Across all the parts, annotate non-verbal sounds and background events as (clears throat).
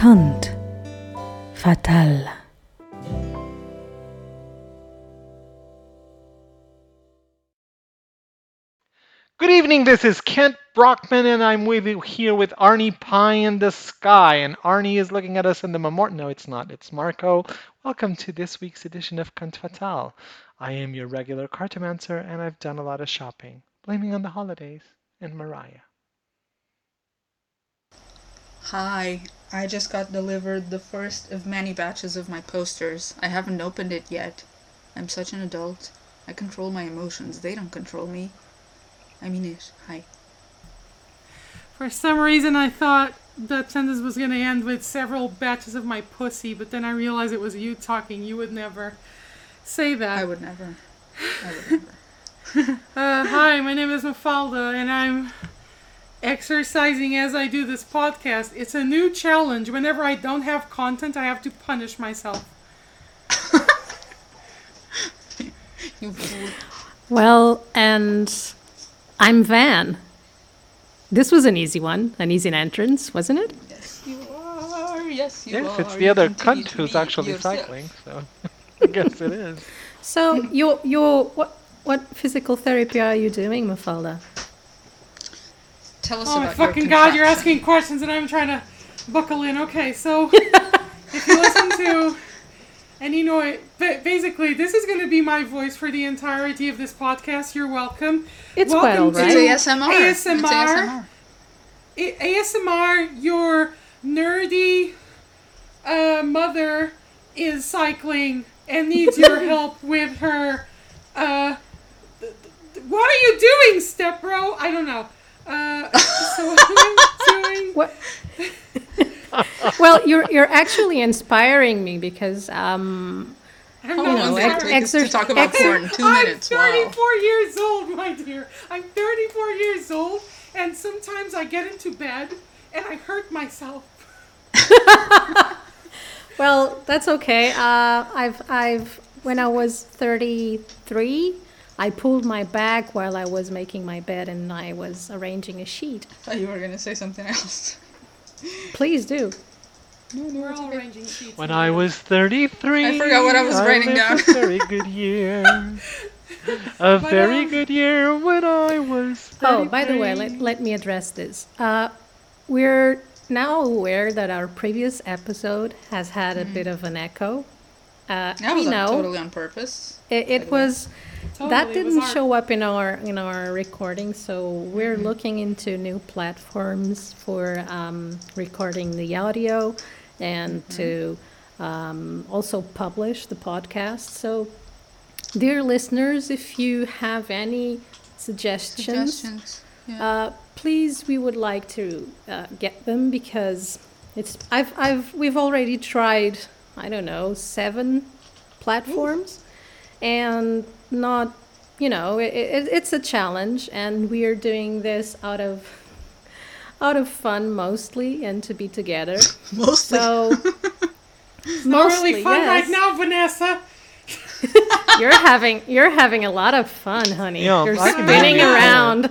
Conte Fatal. Good evening, this is Kent Brockman, and I'm with you here with Arnie Pye in the Sky. And Arnie is looking at us in the memorial. No, it's not, it's Marco. Welcome to this week's edition of Conte Fatal. I am your regular cartomancer, and I've done a lot of shopping, blaming on the holidays and Mariah. Hi, I just got delivered the first of many batches of my posters. I haven't opened it yet. I'm such an adult. I control my emotions, they don't control me. I mean it. Hi. For some reason, I thought that sentence was going to end with several batches of my pussy, but then I realized it was you talking. You would never say that. I would never. I would (laughs) never. Uh, hi, my name is Mafalda, and I'm exercising as I do this podcast. It's a new challenge. Whenever I don't have content, I have to punish myself. (laughs) Well, and I'm Van. This was an easy one, an easy entrance, wasn't it? Yes, you are. Yes, you are. Yes, it's the You other continue cunt who's actually yourself. cycling, so (laughs) I guess it is. So, you you what what physical therapy are you doing, Mafalda? Tell us Oh my about your fucking god, you're asking questions and I'm trying to buckle in. Okay, so (laughs) if you listen to, and you know it, ba- basically, this is going to be my voice for the entirety of this podcast. You're welcome. It's quite welcome alright. to It's ASMR. It's ASMR. ASMR. A- ASMR, your nerdy uh, mother is cycling and needs your (laughs) help with her. Uh, th- th- what are you doing, step bro? I don't know. Uh, (laughs) so I'm doing. What? (laughs) well, you're you're actually inspiring me because um I'm How not long know, did ex- take us to talk about exer- porn? Two I'm minutes. Wow. 34 years old, my dear. I'm 34 years old, and sometimes I get into bed and I hurt myself. (laughs) well, that's okay. Uh I've I've when I was 33, I pulled my back while I was making my bed and I was arranging a sheet. I thought you were gonna say something else. (laughs) Please do. We're all arranging sheets. When I was 33, I forgot what I was writing down. A very good year. (laughs) A very um, good year when I was. 33. Oh, by the way, let, let me address this. Uh, we're now aware that our previous episode has had a bit of an echo. Uh, That we was know totally on purpose. it, it was Totally, that didn't show up in our in our recording, so we're looking into new platforms for um, recording the audio and to um, also publish the podcast. So, dear listeners, if you have any suggestions. Suggestions. Uh, please, we would like to uh, get them because it's I've I've we've already tried I don't know seven platforms, and not you know it, it, it's a challenge, and we are doing this out of out of fun mostly and to be together. (laughs) Mostly. So (laughs) Not mostly really fun yes. right now, Vanessa. (laughs) You're having you're having a lot of fun, honey. Yeah, you're I spinning around.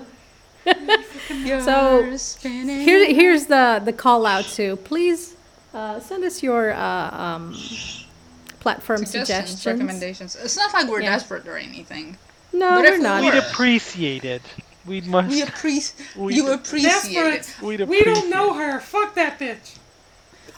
So, You're spinning. Here, here's the the call out to please uh, send us your uh, um, platform suggestions, suggestions. recommendations. It's not like we're Yeah. desperate or anything. No, But we're if not. We'd appreciate it. We must. We appreciate. (laughs) We You appreciate Desperate. it. We'd appreciate. We don't know her. Fuck that bitch.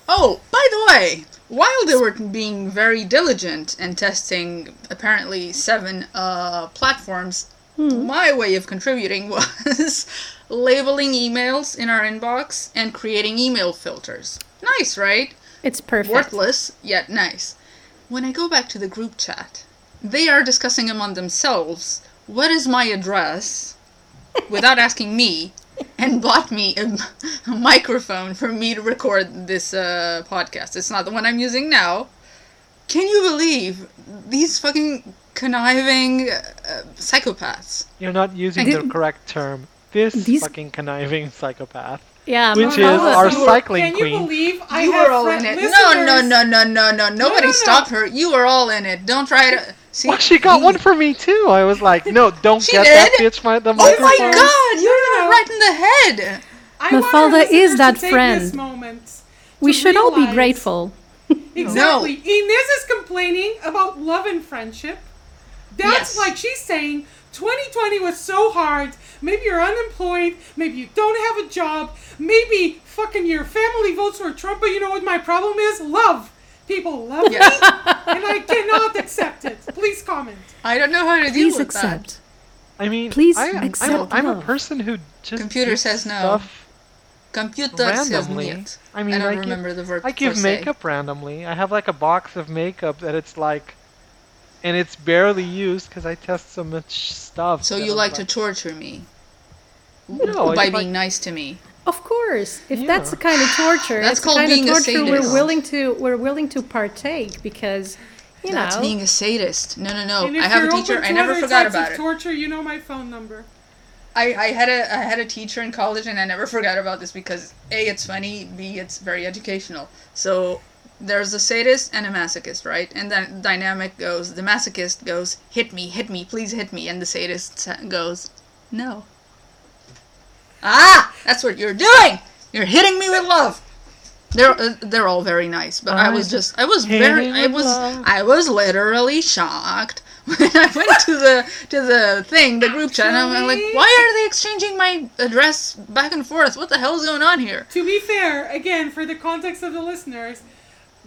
Oh, by the way, while they were being very diligent and testing apparently seven uh, platforms, my way of contributing (laughs) was labeling emails in our inbox and creating email filters. Nice, right? It's perfect. Worthless, yet nice. When I go back to the group chat, they are discussing among themselves what is my address (laughs) without asking me and bought me a, a microphone for me to record this uh, podcast. It's not the one I'm using now. Can you believe these fucking conniving uh, psychopaths? You're not using the correct term. This These- fucking conniving psychopath. Yeah, Which Mafalda- is our You were- cycling Can queen. you believe I you have were all in it. No, listeners- no, no, no, no, no. Nobody no, no. stopped her. You were all in it. Don't try to. See, Well, she got you- one for me too. I was like, no, (laughs) don't She get that bitch my, the Oh microphone. my god, you're No, no, not no. right in the head. I want our Mafalda is that friend. Moment We should all be grateful. (laughs) Exactly. Inez is complaining about love and friendship. That's Yes. like she's saying 2020 was so hard. Maybe you're unemployed. Maybe you don't have a job. Maybe fucking your family votes for Trump. But you know what my problem is? Love. People love Yes. me, (laughs) and I cannot accept it. Please comment. I don't know how to deal Please with accept. I mean, Please I, I'm, accept I'm a person who just Computer gives says no. Stuff that. Computer says randomly. niet. I mean, I don't I give- remember the verb. I give makeup randomly. I have like a box of makeup that it's like, and it's barely used because I test so much stuff. So you I'm like to torture me No, by being like- nice to me. Of course, if that's the kind of torture, That's it's called the kind being a of torture we're willing to we're willing to partake because you That's know being a sadist. No, no, no. and if I have a you're teacher. open I to never other forgot types about of it. torture, you know my phone number. I, I had a I had a teacher in college and I never (laughs) forgot about this because A it's funny, B it's very educational. So there's a sadist and a masochist, right? And then dynamic goes the masochist goes, Hit me, hit me, please hit me and the sadist goes, No. Ah! That's what you're doing! You're hitting me with love! They're uh, they're all very nice, but I was I'm just I was very I was love. I was literally shocked (laughs) when I went to the to the thing, the group chat, and I'm like, why are they exchanging my address back and forth? What the hell is going on here? To be fair, again, for the context of the listeners,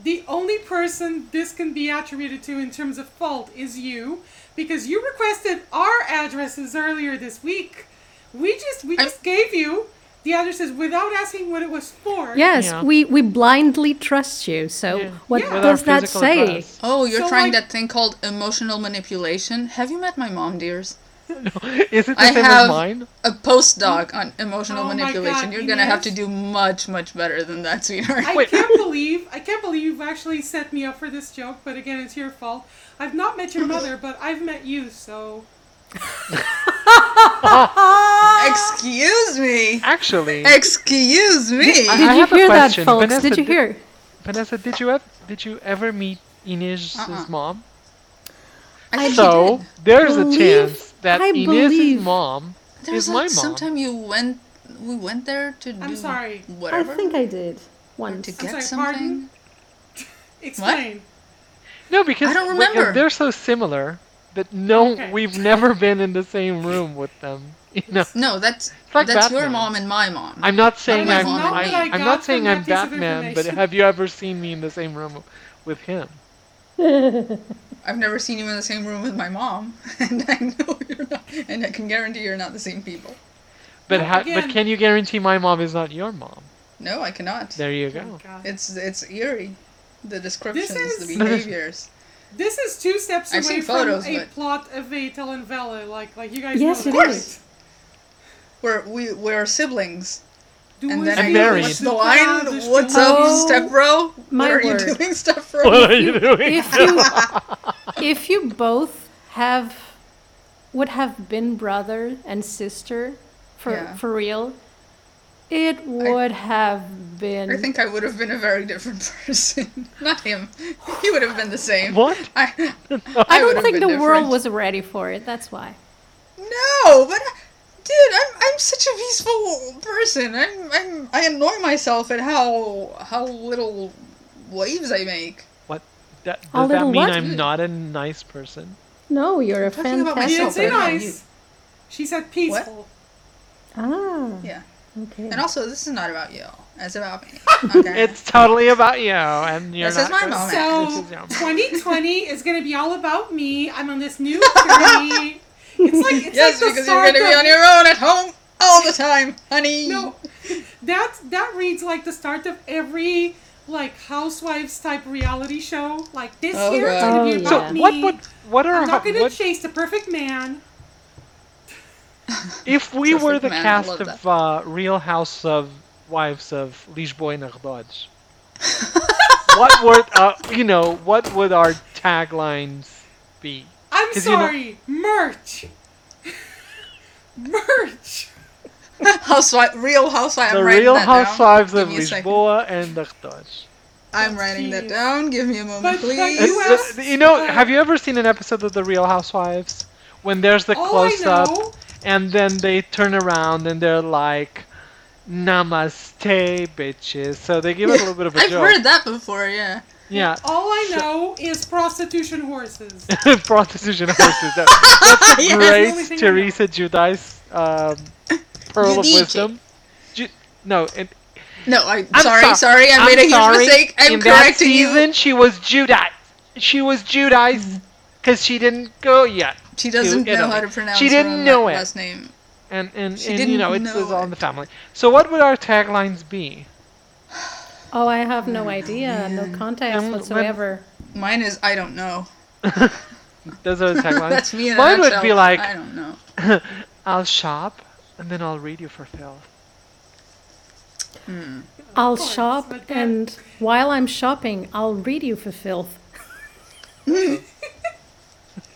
the only person this can be attributed to in terms of fault is you, because you requested our addresses earlier this week. We just we I'm- just gave you the addresses without asking what it was for. yes Yeah. we we blindly trust you. So Yeah. what Yeah. Does that physical say? address. Oh, you're So, trying like- that thing called emotional manipulation. Have you met my mom, dears? (laughs) Is it the I same have- as mine? A postdoc on emotional Oh manipulation. God, you're gonna have to do much, much better than that, sweetheart. I Wait. can't (laughs) believe I can't believe you've actually set me up for this joke, but again, it's your fault. I've not met your mother, (laughs) but I've met you, so Excuse me. Actually, Excuse me. Did I you have a hear that, question. folks? Vanessa, did you did- hear? Vanessa, did you ever did you ever meet Inez's Uh-uh. mom? I think So did. there's a chance that I Inez's believe- mom There's is my mom. sometime you went we went there to I'm do sorry. whatever. I think I did or once. to I'm get sorry, something. pardon? (laughs) explain. No, because I don't because remember. they're so similar that no, Okay. we've never been in the same room with them. You know, (laughs) No, that's like that's your mom and my mom. I'm not saying I'm mom and I, I'm Not not saying I'm Batman, but have you ever seen me in the same room with him? (laughs) I've never seen you in the same room with my mom, (laughs) and I know you're not, and I can guarantee you're not the same people. But Well, ha- again- but can you guarantee my mom is not your mom? No, I cannot. There you Oh go. my God. It's it's eerie. The descriptions, is- the behaviors. (laughs) This is two steps I've away seen from photos, a but- plot of a telenovela. Like, like you guys Yes, know it. We're we we're siblings. right? And Do then I feel married. what's the line? What's up, Oh, stepbro? What are word. you doing, stepbro? (laughs) What are you doing? If you if you both have would have been brother and sister for Yeah. for real, it would have been. I think I would have been a very different (laughs) person. Not him. He would have been the same. What? I, (laughs) I would don't think the been world was ready for it. That's why. No, but dude, I'm I'm such a peaceful person. I'm I'm I annoy myself at how how little waves I make. What? That, A does that little mean what? I'm not a nice person? No, you're a talking about She didn't fantastic. say nice. She said peaceful. Ah, Yeah. okay. And also, this is not about you. It's about me. (laughs) Okay. It's totally about you, and you're This not. is my gonna- moment. So, This is your- 2020 (laughs) is going to be all about me. I'm on this new journey. It's like it's yes, like the because you're gonna be on your own at home all the time, honey. No, that that reads like the start of every like housewives type reality show. Like this Oh, year, it's gonna be Oh, about So yeah. me. what would what are I'm not gonna what, chase the perfect man. (laughs) if we Perfect were the man, cast of uh, Real House of Wives of Lisboa e Nardodes? (laughs) what would uh, you know? What would our taglines be? I'm 'Cause you know- sorry, merch. (laughs) merch. (laughs) housewife, real housewife. the I'm Real that down. Housewives of me a second. Lisboa and Nardodes. I'm writing that down. Give me a moment, But- but please. You the- you know, have you ever seen an episode of The Real Housewives when there's the All I close up and then they turn around and they're like, Namaste, bitches. So they give it a little bit of a (laughs) I've joke. heard that before, yeah. Yeah, All I know is prostitution horses. (laughs) prostitution horses. That, that's a Yes. great Only thing I know. Teresa Giudice um, pearl of wisdom. Ju- no, and No, I I'm sorry, so- sorry, I I'm made a huge sorry. mistake. I'm In that correcting season, you. she was Judice. She was Judice because she didn't go yet. She doesn't to know Italy. how to pronounce She her didn't own know la- it. last name. And and, She and didn't you know, it know was all in the family. So what would our taglines be? (sighs) Oh, I have no idea. No context Um, when- whatsoever. Mine is I don't know. (laughs) Those are the (laughs) taglines. That's me in a Mine would nutshell. be like, I don't know. (laughs) I'll shop and then I'll read you for Phil. Hmm. I'll course, shop, but and while I'm shopping, I'll read you for filth. (laughs)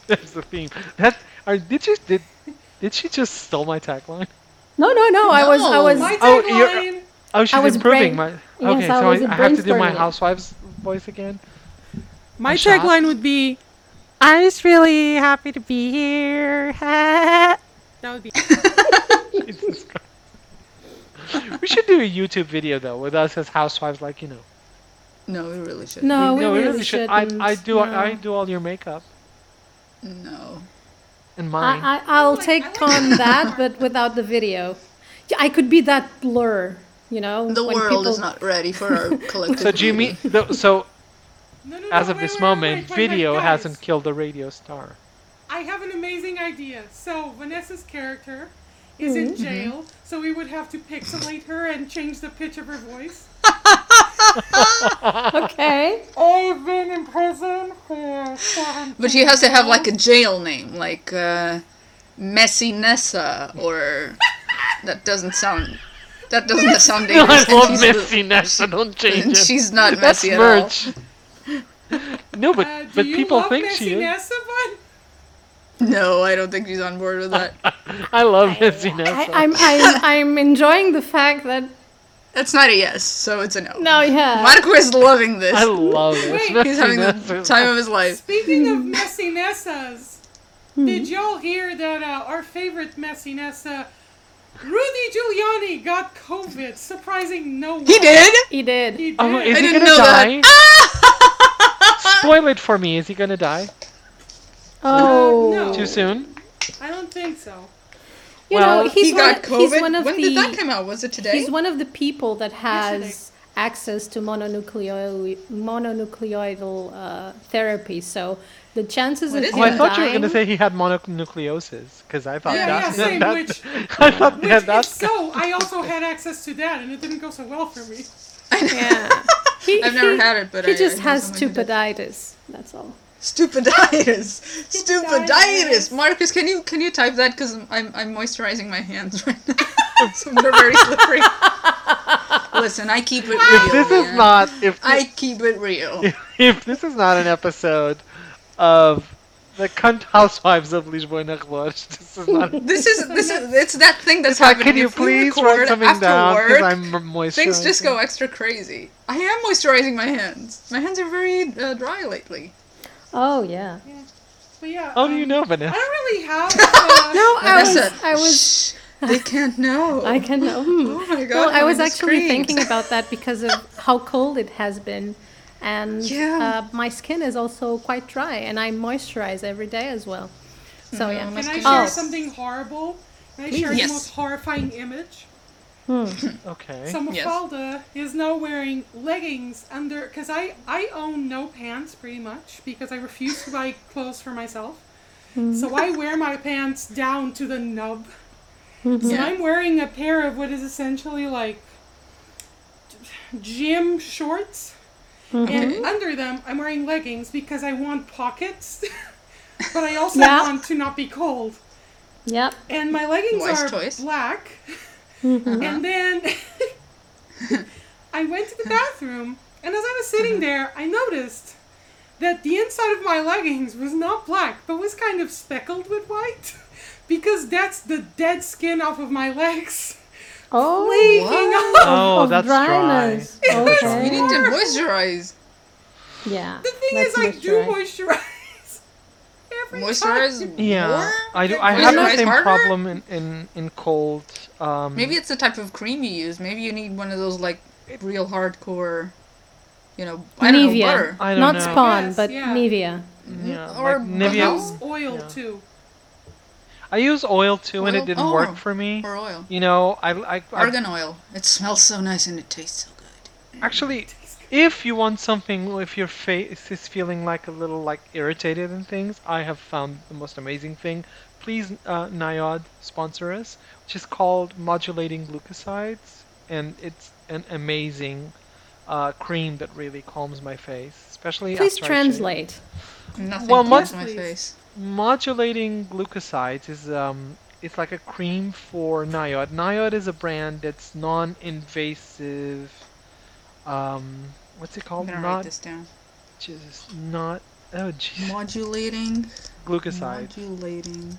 That's the theme. That are, did you did did she just stole my tagline? No, no, no. I was, I was. My Oh, you're- tagline. Oh, she's was improving brain- my. Yes, Okay, I so was I, I have to do my housewife's voice again. My Shop. tagline would be, "I'm just really happy to be here." (laughs) that would be. (laughs) Jesus Christ. (laughs) we should do a YouTube video though with us as housewives, like you know. No, we really should. No, we no, really should. I. I do no. I do all your makeup No. and mine. I, I, I'll like- take I like on that, but without the video. Yeah, I could be that blur, you know. The when world is not ready for our (laughs) collective. so Jimmy, beauty. the, so (laughs) No, no, no, as of wait, this wait, moment, wait, wait, wait, video guys. hasn't killed the radio star. I have an amazing idea. So Vanessa's character is in Mm-hmm. jail, so we would have to pixelate her and change the pitch of her voice. (laughs) Okay. I've been in prison for seven. But she has to have like a jail name, like uh, Messy Nessa, or that doesn't sound. That doesn't (laughs) sound I dangerous. and love she's the- messiness, don't change it. (laughs) she's not That's messy at all. merch. no, but Uh, do but you people love think Messy she is. Nessa, bud? No, I don't think she's on board with that. (laughs) I love messiness. I, I'm, I'm, (laughs) I'm enjoying the fact that. That's not a yes, so it's a no. No, yeah. Marco is loving this. I love this. Wait, He's having the Messiness time of his life. Speaking of (laughs) Messy Nessas, did y'all hear that uh, our favorite Messy Nessa, Rudy Giuliani, got COVID? Surprising no one. He did. He did. He did. Oh, is I he didn't gonna know die? that. Spoil it for me. Is he gonna die Oh. no. too soon? I don't think so. You Well, know, he's he one, got COVID. He's one of when the, did that come out? Was it today? He's one of the people that has Yesterday. access to mononucleoid, mononucleoidal uh, therapy. So the chances What of is him Oh, I Yeah. thought you were gonna say he had mononucleosis because I thought Yeah, that, yeah, (laughs) same, that- which- (laughs) I thought Which, that if that's so, I also had access to that, and it didn't go so well for me. (laughs) Yeah. He, I've never he- had it, but he I- just I has someone stupiditis. That's all. Stupiditis. (laughs) Stupiditis. Stupiditis. Marcus, can you can you type that because I'm I'm moisturizing my hands (laughs) right now, so (laughs) they're very slippery. Listen, I keep it real. if this is not if I keep it real. if this is not an episode of the cunt housewives of Lisboa this is not. This is this is it's that thing that's happening. can you If we please record write something down because work, I'm moisturizing. Things just go extra crazy. I am moisturizing my hands. My hands are very uh, dry lately. Oh yeah. But yeah. How do you know, know, I don't really have. (laughs) Uh, No, I was, Vanessa, I was, shh, they can't know. (laughs) I can. Mm. Oh my god! Well, I was actually screams. thinking about that because of how cold it has been, and Yeah. uh, my skin is also quite dry, and I moisturize every day as well. So Mm, yeah. my Can I skin share Oh. something horrible? Can I Please. share the most horrifying image? Hmm. Okay. So Yes. Mafalda is now wearing leggings under because I I own no pants pretty much because I refuse to buy clothes for myself. So hmm. I wear my pants down to the nub. Hmm. So Yeah. I'm wearing a pair of what is essentially like gym shorts, and mm-hmm. under them I'm wearing leggings because I want pockets, (laughs) but I also Yeah. want to not be cold. Yep. And my leggings Wise are choice. black. Mm-hmm. And then (laughs) I went to the bathroom, and as I was sitting mm-hmm. there, I noticed that the inside of my leggings was not black, but was kind of speckled with white. (laughs) Because that's the dead skin off of my legs. Oh. Flaking off. Oh, of that's dry. dryness. (laughs) You need to moisturize. Yeah. The thing let's is, I do moisturize. moisturize. Every Moisturize time. Yeah. I do. I have the same harder? problem in, in, in cold Um, Maybe it's the type of cream you use. Maybe you need one of those like real hardcore, you know, I don't know, Nivea. butter. I don't Not know. Spawn, Yes, but yeah. Nivea. yeah, Or like I Nivea. use oil Yeah. too. I use oil too, and Oil? it didn't Oh. work for me. Or oil. You know, I, I, I Argan oil. It smells so nice and it tastes so good. actually, if you want something, if your face is feeling like a little like irritated and things, I have found the most amazing thing. Please, uh, Niod sponsor us, which is called modulating glucosides, and it's an amazing uh, cream that really calms my face, especially Please after translate. Nothing Well, well, mod- my Please. face. modulating glucosides is um it's like a cream for Niod. Niod is a brand that's non-invasive. Um, what's it I'm called? gonna write Not this down. just not. Oh, jeez. Modulating. Glucoside. Modulating.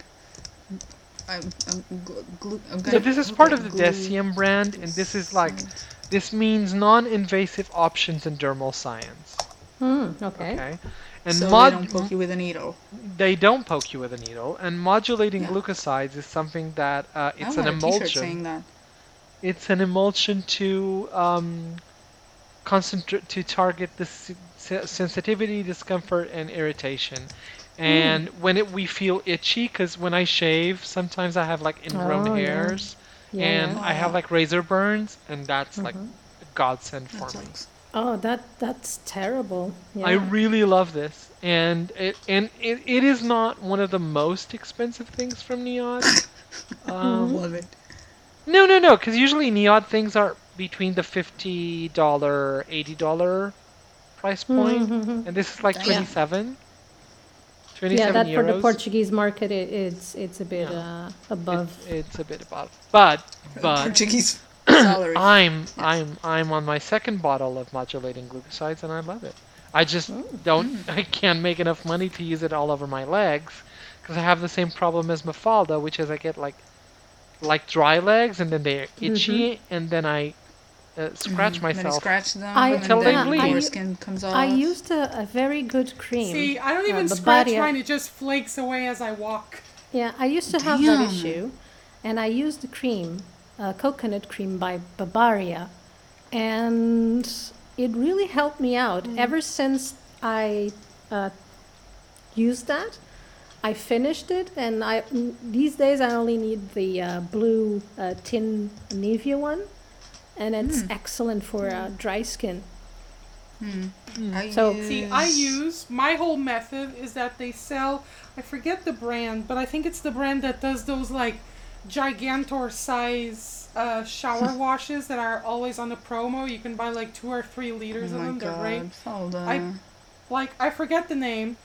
I'm, I'm, glu- glu- I'm So gonna this is part at of the Deciem brand, and this is like this means non-invasive options in dermal science. Hmm, okay. Okay. And so mod- they don't poke you with a needle. they don't poke you with a needle. And modulating Yeah. glucosides is something that uh, it's I an want a T-shirt emulsion. saying that. It's an emulsion to um, concentrate to target the s- s- sensitivity, discomfort, and irritation and mm. when it, we feel itchy because when i shave sometimes i have like ingrown oh, hairs yeah. and i have like razor burns and that's mm-hmm. like a godsend for me oh that that's terrible yeah. i really love this and it and it, it is not one of the most expensive things from Niod (laughs) um, love it no no no because usually Niod things are between the $50 $80 price point, mm-hmm. and this is like 27 yeah, Twenty-seven that for euros. the Portuguese market, it, it's it's a bit Yeah. uh, It- above. it's a bit above, but but Portuguese (clears throat) salary. I'm I'm I'm on my second bottle of modulating glucosides, and I love it. I just don't. I can't make enough money to use it all over my legs because I have the same problem as Mafalda, which is I get like like dry legs, and then they're itchy, and then I uh, scratch Then you myself. scratch them I- and Until they then bleed. I- skin comes off. I used a, a very good cream. See, I don't uh, even the scratch Badia- mine; it just flakes away as I walk. Yeah, I used to have that issue, and I used the cream, uh, coconut cream by Bavaria, and it really helped me out. Ever since I uh, used that, I finished it, and I n- these days I only need the uh, blue uh, tin Nivea one, and it's excellent for uh, dry skin. I So- See, I use my whole method is that they sell. I forget the brand, but I think it's the brand that does those like gigantor size uh, shower (laughs) washes that are always on the promo. You can buy like two or three liters of my them. They're great. god, Falda. I- like I forget the name,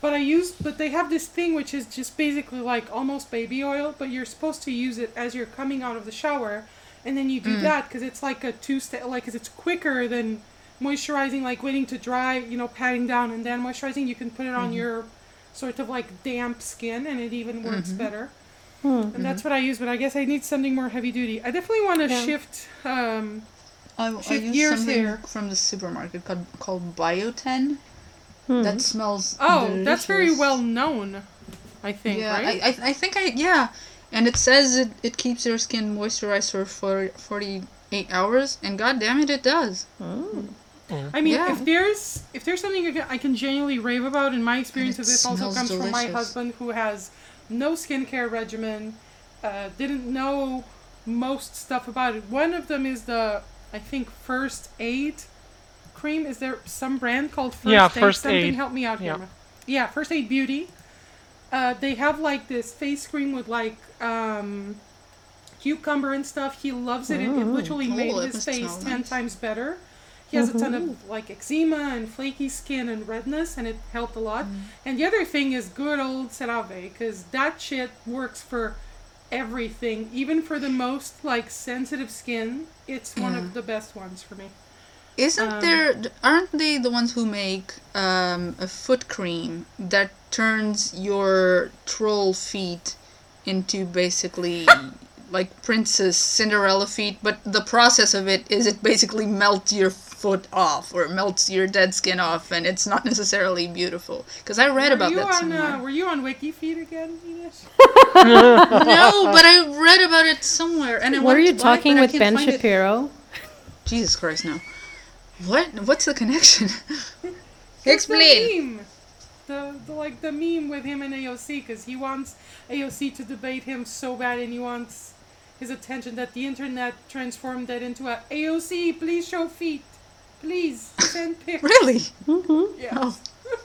but I use but they have this thing which is just basically like almost baby oil, but you're supposed to use it as you're coming out of the shower, and then you do mm. that because it's like a two step like 'cause it's quicker than moisturizing like waiting to dry, you know, patting down and then moisturizing. You can put it on mm-hmm. your sort of like damp skin, and it even works mm-hmm. better. Hmm. And that's mm-hmm. what I use, but I guess I need something more heavy duty. I definitely want to Yeah. shift. Um, I, I shift use gears something here. from the supermarket called, called Bioten. Hmm. That smells. oh, that's very well known. I think, Yeah, right? I, I, I think I yeah, and it says it, it keeps your skin moisturized for, for forty eight hours, and god damn it, it does. I mean, Yeah. if there's if there's something I can, I can genuinely rave about, and my experience it of this also smells comes from my husband who has no skincare regimen, uh, didn't know most stuff about it. One of them is the I think First Aid cream. Is there some brand called First Yeah, Aid? First something Aid. help me out Yeah. here. Yeah, First Aid Beauty. Uh, they have like this face cream with like um, cucumber and stuff. He loves it. It, it literally Oh, made that his face ten nice. times better. He has a ton of like eczema and flaky skin and redness, and it helped a lot. And the other thing is good old CeraVe, because that shit works for everything, even for the most like sensitive skin. It's one Yeah. of the best ones for me. Isn't Um, there? Aren't they the ones who make um, a foot cream that turns your troll feet into basically like Princess Cinderella feet? But the process of it is it basically melts your foot off or melts your dead skin off, and it's not necessarily beautiful. Because I read Were about you that on, somewhere. uh, were you on WikiFeet again, Venus? (laughs) no, but I read about it somewhere, and I Were wanted you to buy it, talking but I with Ben find it. Shapiro? Jesus Christ, no. What? What's the connection? It's the Explain. Meme. The, the like the meme with him and AOC because he wants AOC to debate him so bad and he wants his attention that the internet transformed that into a AOC please show feet please send pics (laughs) Really? Mm-hmm. yeah Oh,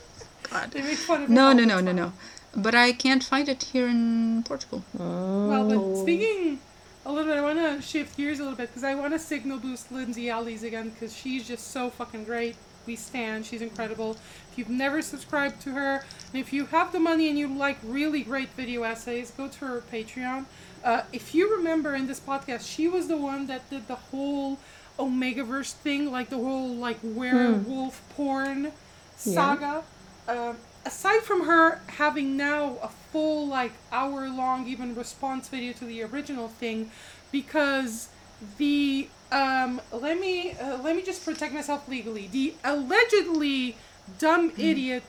(laughs) God. they make fun of No, no, no, no, no. But I can't find it here in Portugal. well Oh. but speaking a little bit I want to shift gears a little bit because I want to signal boost Lindsay Ellis again because she's just so fucking great we stand. She's incredible. If you've never subscribed to her and if you have the money and you like really great video essays go to her patreon. Uh, if you remember in this podcast she was the one that did the whole omegaverse thing like the whole like werewolf porn saga. Uh, aside from her having now a full like hour long even response video to the original thing because the um let me uh, let me just protect myself legally. The allegedly dumb idiot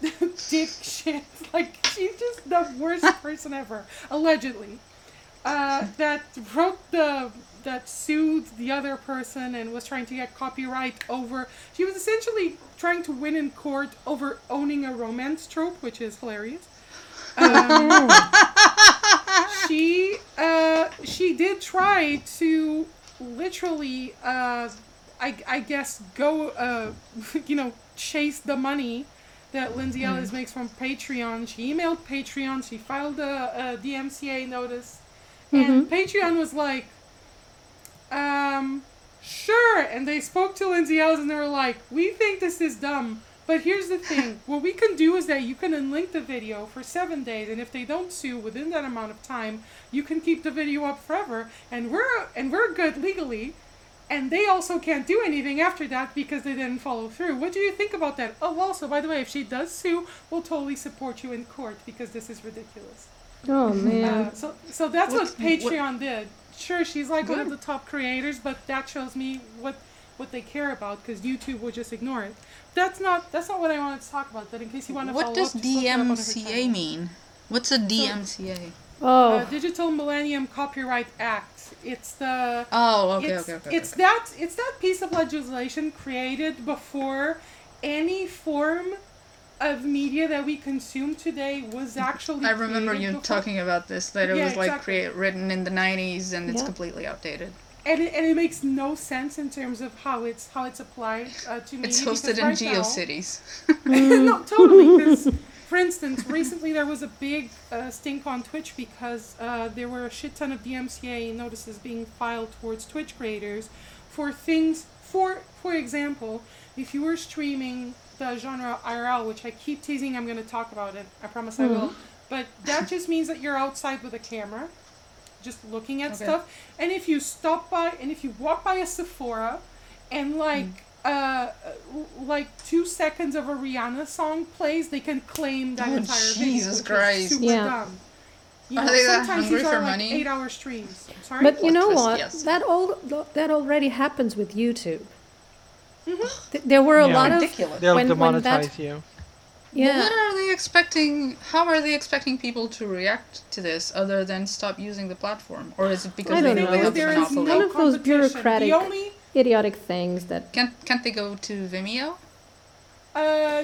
(laughs) dick shit. (laughs) Like she's just the worst (laughs) person ever. Allegedly. Uh that wrote the that sued the other person and was trying to get copyright over she was essentially trying to win in court over owning a romance trope which is hilarious. Um, she uh, she did try to literally uh, I, I guess go uh, (laughs) you know chase the money that Lindsay Ellis makes from Patreon. She emailed Patreon. She filed a, a DMCA notice, and Patreon was like, um, sure. And they spoke to Lindsay Ellis, and they were like, we think this is dumb. But here's the thing: (laughs) what we can do is that you can unlink the video for seven days, and if they don't sue within that amount of time, you can keep the video up forever, and we're and we're good legally. And they also can't do anything after that because they didn't follow through. What do you think about that? Oh, also, by the way, if she does sue, we'll totally support you in court because this is ridiculous. Oh man. Uh, so, so that's what, What- Patreon did. Sure, she's like one of the top creators, but that shows me what what they care about because YouTube will just ignore it. That's not that's not what I wanted to talk about. But in case you want to What follow does up, just look it up DMCA mean? What's a DMCA? oh. Uh, Digital Millennium Copyright Act. It's the Oh, okay, it's, okay, okay. it's okay. that it's that piece of legislation created before any form of media that we consume today was actually. I remember you before. talking about this that it Yeah, was like exactly. create, written in the 90s and it's completely outdated. And it, and it makes no sense in terms of how it's how it's applied uh, to media. It's hosted in right now- GeoCities. (laughs) no, totally. 'cause, (laughs) for instance, recently there was a big uh, stink on Twitch because uh, there were a shit ton of DMCA notices being filed towards Twitch creators for things. For for example, if you were streaming the genre IRL, which I keep teasing, I'm going to talk about it. I promise I will. But that just means that you're outside with a camera, just looking at Okay. stuff. And if you stop by, and if you walk by a Sephora, and mm-hmm. like uh, uh, like two seconds of a Rihanna song plays, they can claim that Oh, entire video. Jesus Christ. super Yeah. dumb. You Are know, they that sometimes hungry these are for like money? eight-hour streams. Sorry. But you know what? yes. That all that already happens with YouTube. Mm-hmm. Th- There were a Yeah. lot of Ridiculous. They'll when- when demonetize that- you. Yeah. What are they expecting? How are they expecting people to react to this other than stop using the platform? Or is it because I they don't know know. they have the there is? None of those bureaucratic- only idiotic things that Can't can't they go to Vimeo? uh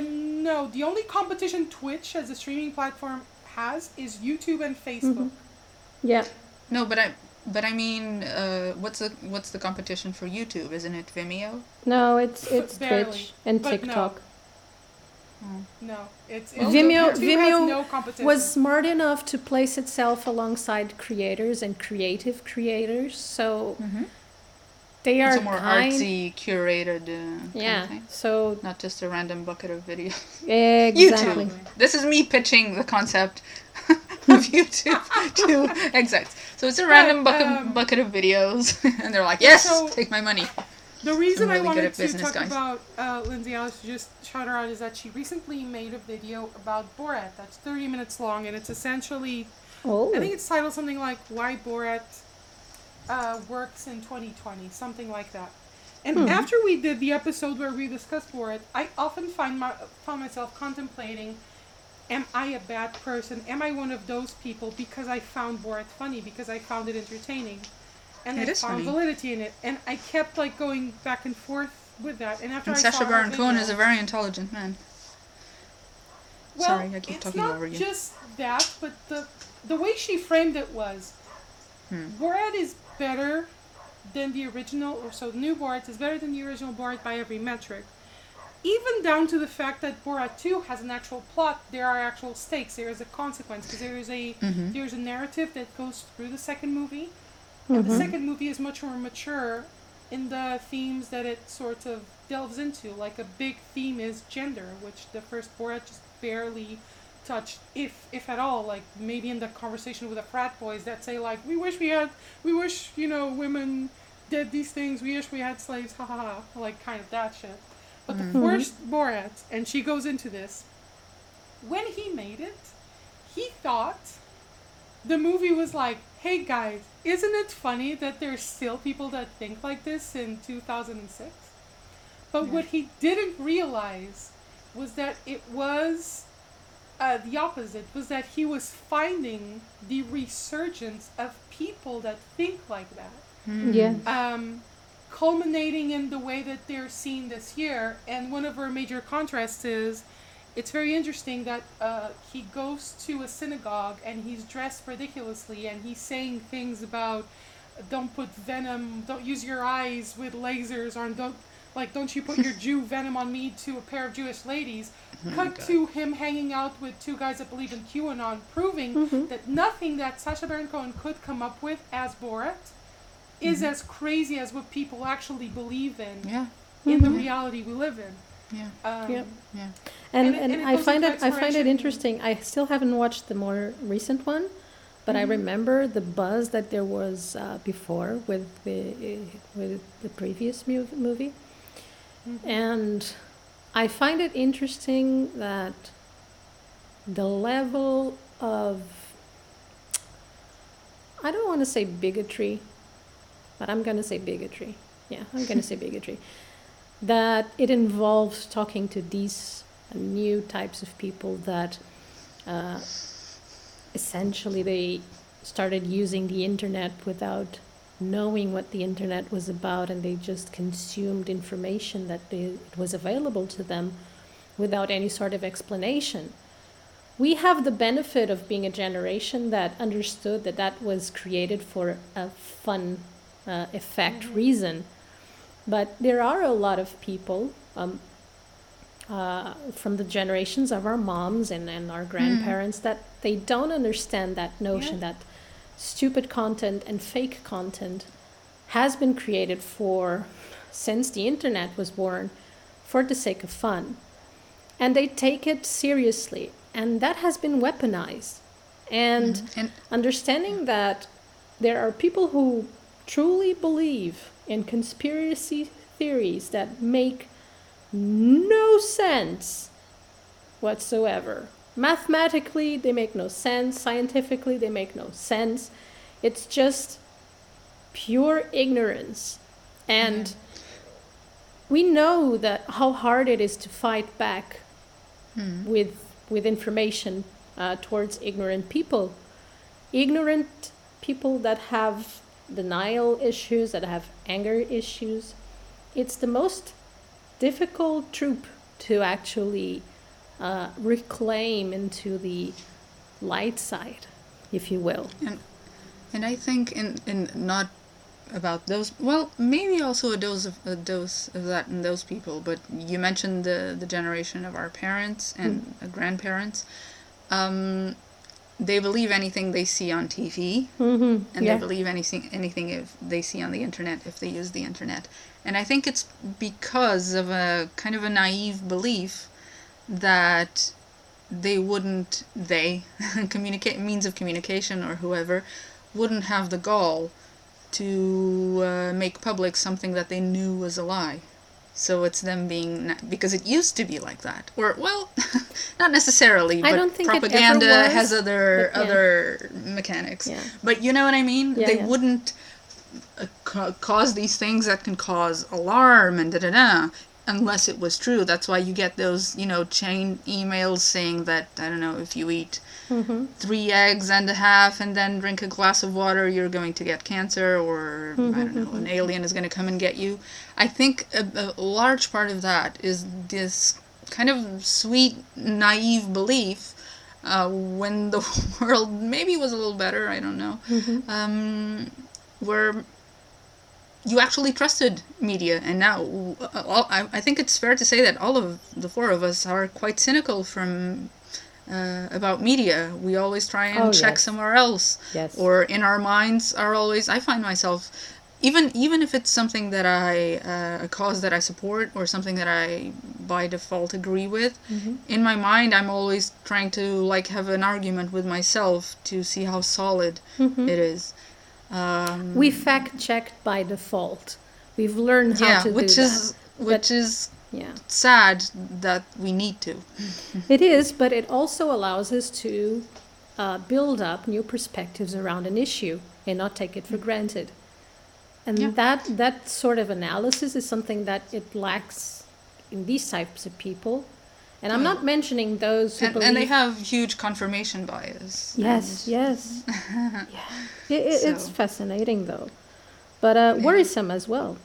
no, the only competition Twitch as a streaming platform has is YouTube and Facebook. yeah No, but I but I mean, uh, what's the what's the competition for YouTube? Isn't it Vimeo? no it's it's Barely, Twitch and but. TikTok No, it's, it's Vimeo- YouTube Vimeo no competition. was smart enough to place itself alongside creators and creative creators so they are It's a more kind artsy, curated uh, kind yeah of thing. so Not just a random bucket of videos. exactly YouTube. This is me pitching the concept (laughs) of YouTube (laughs) to execs. So it's a random bucket um, bucket of videos, (laughs) and they're like, "Yes, So- take my money." The reason I'm I wanted to business, talk guys. about uh, Lindsay Ellis just shout her out is that she recently made a video about Borat that's 30 minutes long and it's essentially oh I think it's titled something like Why Borat uh, Works in 2020, something like that. And after we did the episode where we discussed Borat, I often find my found myself contemplating: Am I a bad person? Am I one of those people because I found Borat funny because I found it entertaining, and It is found funny. validity in it, and I kept like going back and forth with that. And after And I Sacha Baron Cohen is a very intelligent man. Well, Sorry, I keep it's talking not over you. just that, but the the way she framed it was, Hmm. Borat is better than the original, or so new Borat is better than the original Borat by every metric. Even down to the fact that Borat 2 has an actual plot, there are actual stakes, there is a consequence, because there is a Mm-hmm. there's a narrative that goes through the second movie. And the second movie is much more mature in the themes that it sort of delves into. Like a big theme is gender, which the first Borat just barely touched, if if at all. Like maybe in the conversation with the frat boys that say like, "We wish we had, we wish you know women did these things. We wish we had slaves." Ha ha ha! Like kind of that shit. But the mm-hmm. first Borat, and she goes into this. When he made it, he thought the movie was like, hey guys, isn't it funny that there's still people that think like this in 2006? But what he didn't realize was that it was uh, the opposite, was that he was finding the resurgence of people that think like that Yeah. um, culminating in the way that they're seen this year. And one of our major contrasts is it's very interesting that uh, he goes to a synagogue and he's dressed ridiculously and he's saying things about don't put venom, don't use your eyes with lasers, or don't like don't you put your (laughs) Jew venom on me to a pair of Jewish ladies. Oh Cut to him hanging out with two guys that believe in QAnon, proving mm-hmm. that nothing that Sacha Baron Cohen could come up with as Borat is mm-hmm. as crazy as what people actually believe in Yeah, in the mm-hmm. reality we live in. Yeah, Um, Yep. yeah. And And it- and, and it I goes find into it I find it exploration. interesting. I still haven't watched the more recent one, but I remember the buzz that there was uh, before with the with the previous mu- movie, and I find it interesting that the level of I don't want to say bigotry, but I'm going to say bigotry. Yeah, I'm going to say (laughs) bigotry. That it involves talking to these new types of people that uh, essentially they started using the internet without knowing what the internet was about and they just consumed information that they, it was available to them without any sort of explanation we have the benefit of being a generation that understood that that was created for a fun uh, effect reason. But there are a lot of people um, uh, from the generations of our moms and, and our grandparents that they don't understand that notion that stupid content and fake content has been created for since the internet was born for the sake of fun. And they take it seriously and that has been weaponized. And And understanding that there are people who truly believe in conspiracy theories that make no sense whatsoever. Mathematically they make no sense. Scientifically they make no sense. It's just pure ignorance. And we know that how hard it is to fight back with with information uh, towards ignorant people. Ignorant people that have denial issues that have anger issues it's the most difficult troop to actually uh, reclaim into the light side if you will. And and I think in in not about those well maybe also a dose of a dose of that in those people but you mentioned the the generation of our parents and uh, grandparents. Um they believe anything they see on TV mm-hmm. and yeah. they believe anything anything if they see on the internet if they use the internet and i think it's because of a kind of a naive belief that they wouldn't they (laughs) communicate means of communication or whoever wouldn't have the gall to uh, make public something that they knew was a lie so it's them being because it used to be like that or well (laughs) not necessarily I but don't think propaganda was, has other yeah. other mechanics Yeah. but you know what i mean Yeah, they yeah. wouldn't uh, ca- cause these things that can cause alarm and da da da. Unless it was true, that's why you get those, you know, chain emails saying that I don't know if you eat three eggs and a half and then drink a glass of water, you're going to get cancer, or I don't know, an alien is going to come and get you. I think a, a large part of that is this kind of sweet, naive belief uh, when the (laughs) world maybe was a little better, I don't know, um, where you actually trusted media, and now all, I, I think it's fair to say that all of the four of us are quite cynical from uh, about media. We always try and Oh, check yes. somewhere else, Yes. or in our minds are always. I find myself. Even, even if it's something that I uh, a cause that I support or something that I by default agree with, in my mind I'm always trying to like have an argument with myself to see how solid it is. Um, We fact checked by default. We've learned how yeah, to which do is that. which is Yeah. sad that we need to. It is, but it also allows us to uh, build up new perspectives around an issue and not take it for granted. And Yeah. that that sort of analysis is something that it lacks in these types of people. And I'm not mentioning those who And, believe. and they have huge confirmation bias. yes, yes, (laughs) yeah. It, it, It's So- fascinating though, but uh, worrisome as well.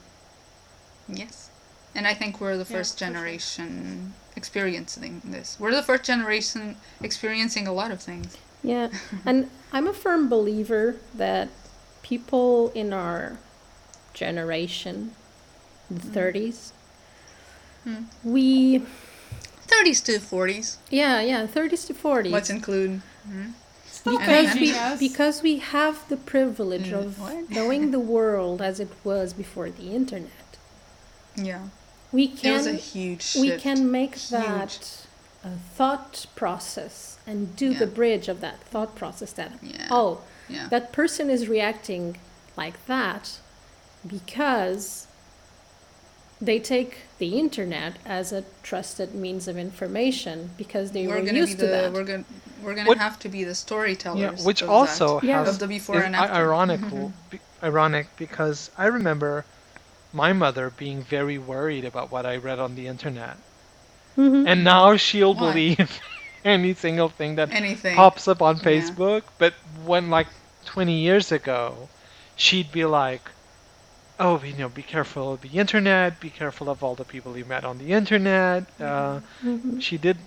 Yes. And I think we're the Yeah, first sure. generation experiencing this. We're the first generation experiencing a lot of things. Yeah, (laughs) and I'm a firm believer that people in our generation, the 30s, Mm. we, 30s to 40s. yeah, yeah, 30s to 40s, Let's include. Still because we because we have the privilege Mm, of what? (laughs) knowing the world as it was before the internet. Yeah. We There was a can huge shift. we can make Huge. that a thought process and do the bridge of that thought process that Yeah. oh Yeah. that person is reacting like that because they take the internet as a trusted means of information because they we're were gonna be used to the that. we're gonna we're gonna What- have to be the storytellers. Yeah, which of also that, has of the before is and after. ironical, be, ironic because I remember my mother being very worried about what I read on the internet, Mhm. and now she'll Why? believe (laughs) any single thing that Anything. pops up on Yeah. Facebook. But when like 20 years ago, she'd be like, "Oh, you know, be careful of the internet. Be careful of all the people you met on the internet." Uh, Mhm. she did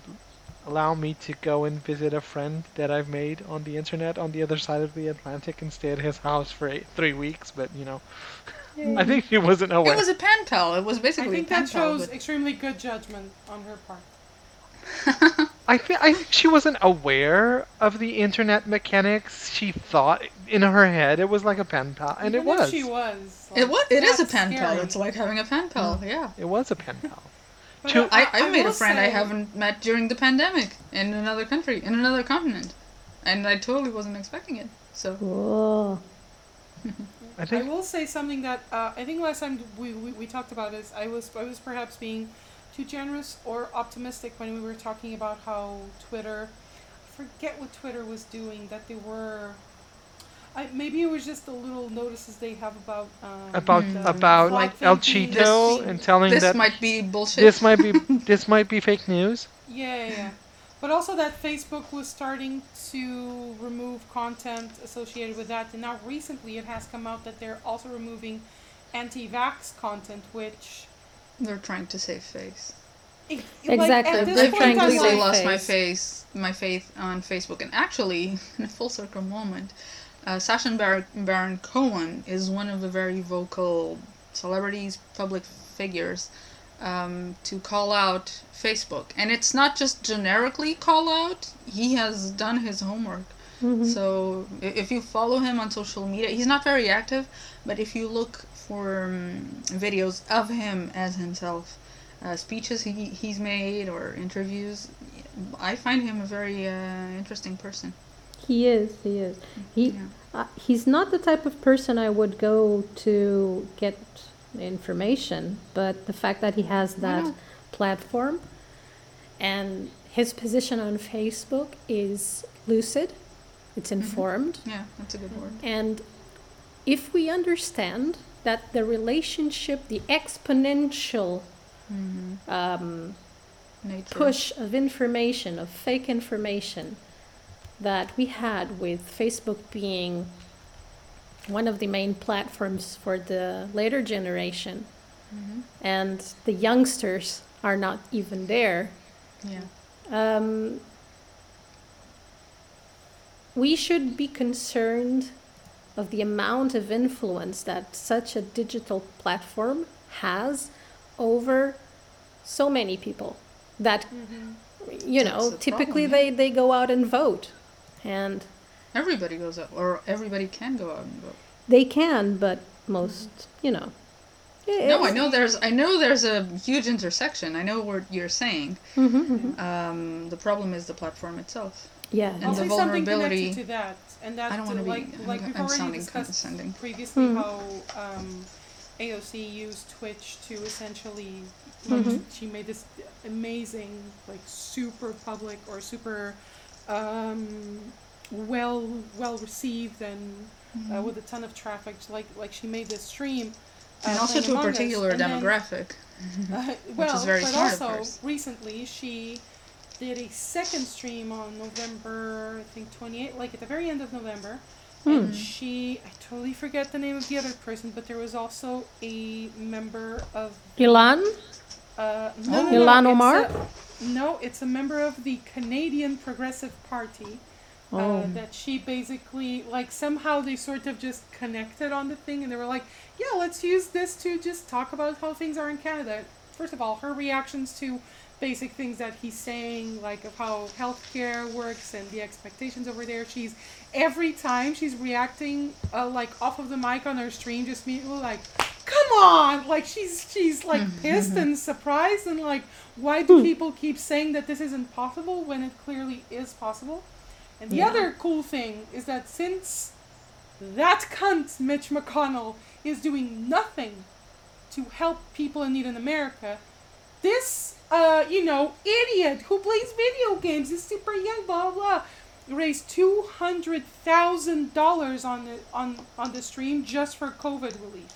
allow me to go and visit a friend that I've made on the internet on the other side of the Atlantic and stay at his house for eight, three weeks. But you know, (laughs) I think she wasn't aware. It was a pen pal. It was basically. I think a pen that pal. shows but- extremely good judgment on her part. (laughs) I think I think she wasn't aware of the internet mechanics. She thought in her head it was like a pen pal, and it Even if was. She was. It was. It is a that's pen pal. It's like having a pen pal. Yeah. It was a pen pal. (laughs) To- I, I made a will friend I haven't met during the pandemic in another country, in another continent, and I totally wasn't expecting it. So Whoa. I (laughs) I will say something that uh, I think last time we, we, we talked about is I was I was perhaps being too generous or optimistic when we were talking about how Twitter, I forget what Twitter was doing that they were. I, maybe it was just the little notices they have about um, about the about flawed El thinking, Cheeto this- and telling this that might be bullshit. this might be (laughs) this might be fake news. Yeah, yeah, yeah. But also that Facebook was starting to remove content associated with that, and now recently it has come out that they're also removing anti-vax content, which They're trying to save face. it, Exactly, Like, they're I've trying to completely save like, lost my face. face, my faith on Facebook, and actually, (laughs) in a full circle moment, uh, Sacha Baron, Baron Cohen is one of the very vocal celebrities, public figures, um, to call out Facebook, and it's not just generically call out. He has done his homework. Mhm. So if you follow him on social media, he's not very active, but if you look for um, videos of him as himself, uh, speeches he he's made or interviews, I find him a very uh, interesting person. He is. He is. He. Yeah. Uh, he's not the type of person I would go to get information, but the fact that he has that platform and his position on Facebook is lucid, it's informed, Yeah, that's a good word. and if we understand that the relationship, the exponential um, push of information, of fake information that we had with Facebook being one of the main platforms for the later generation, and the youngsters are not even there. Yeah. Um, we should be concerned of the amount of influence that such a digital platform has over so many people that you know the typically problem, they they go out and vote and Everybody goes out, or everybody can go out and vote. they can but most you know No, I know there's I know there's a huge intersection. I know what you're saying. Mhm, mhm. Um, the problem is the platform itself. yeah And I'll the say something connected to that, and that I don't uh, wanna be- like I'm like we've I'm already discussed condescending. previously Hmm. how um, AOC used Twitch to essentially like, Mhm. she made this amazing like super public or super um, well well received and uh, with a ton of traffic like like she made this stream uh, and also to a Among Us, particular then- demographic. (laughs) uh, well, is very but smart of also hers. recently she did a second stream on November, I think 28, like at the very end of November. And she, I totally forget the name of the other person, but there was also a member of. Ilan Uh, Oh. no, no, no, Ilhan it's Omar? No, it's a member of the Canadian Progressive Party. Oh. Uh, that she basically like somehow they sort of just connected on the thing and they were like yeah let's use this to just talk about how things are in canada first of all her reactions to basic things that he's saying like of how healthcare works and the expectations over there. She's every time she's reacting uh, like off of the mic on her stream just immediately like come on! Like she's she's like mm-hmm. pissed and mm-hmm. surprised and like why do hmm. people keep saying that this isn't possible when it clearly is possible? And the Yeah. other cool thing is that since that cunt Mitch McConnell is doing nothing to help people in need in America, this uh, you know, idiot who plays video games is super young, blah blah, blah raised two hundred thousand dollars on the on on the stream just for COVID relief.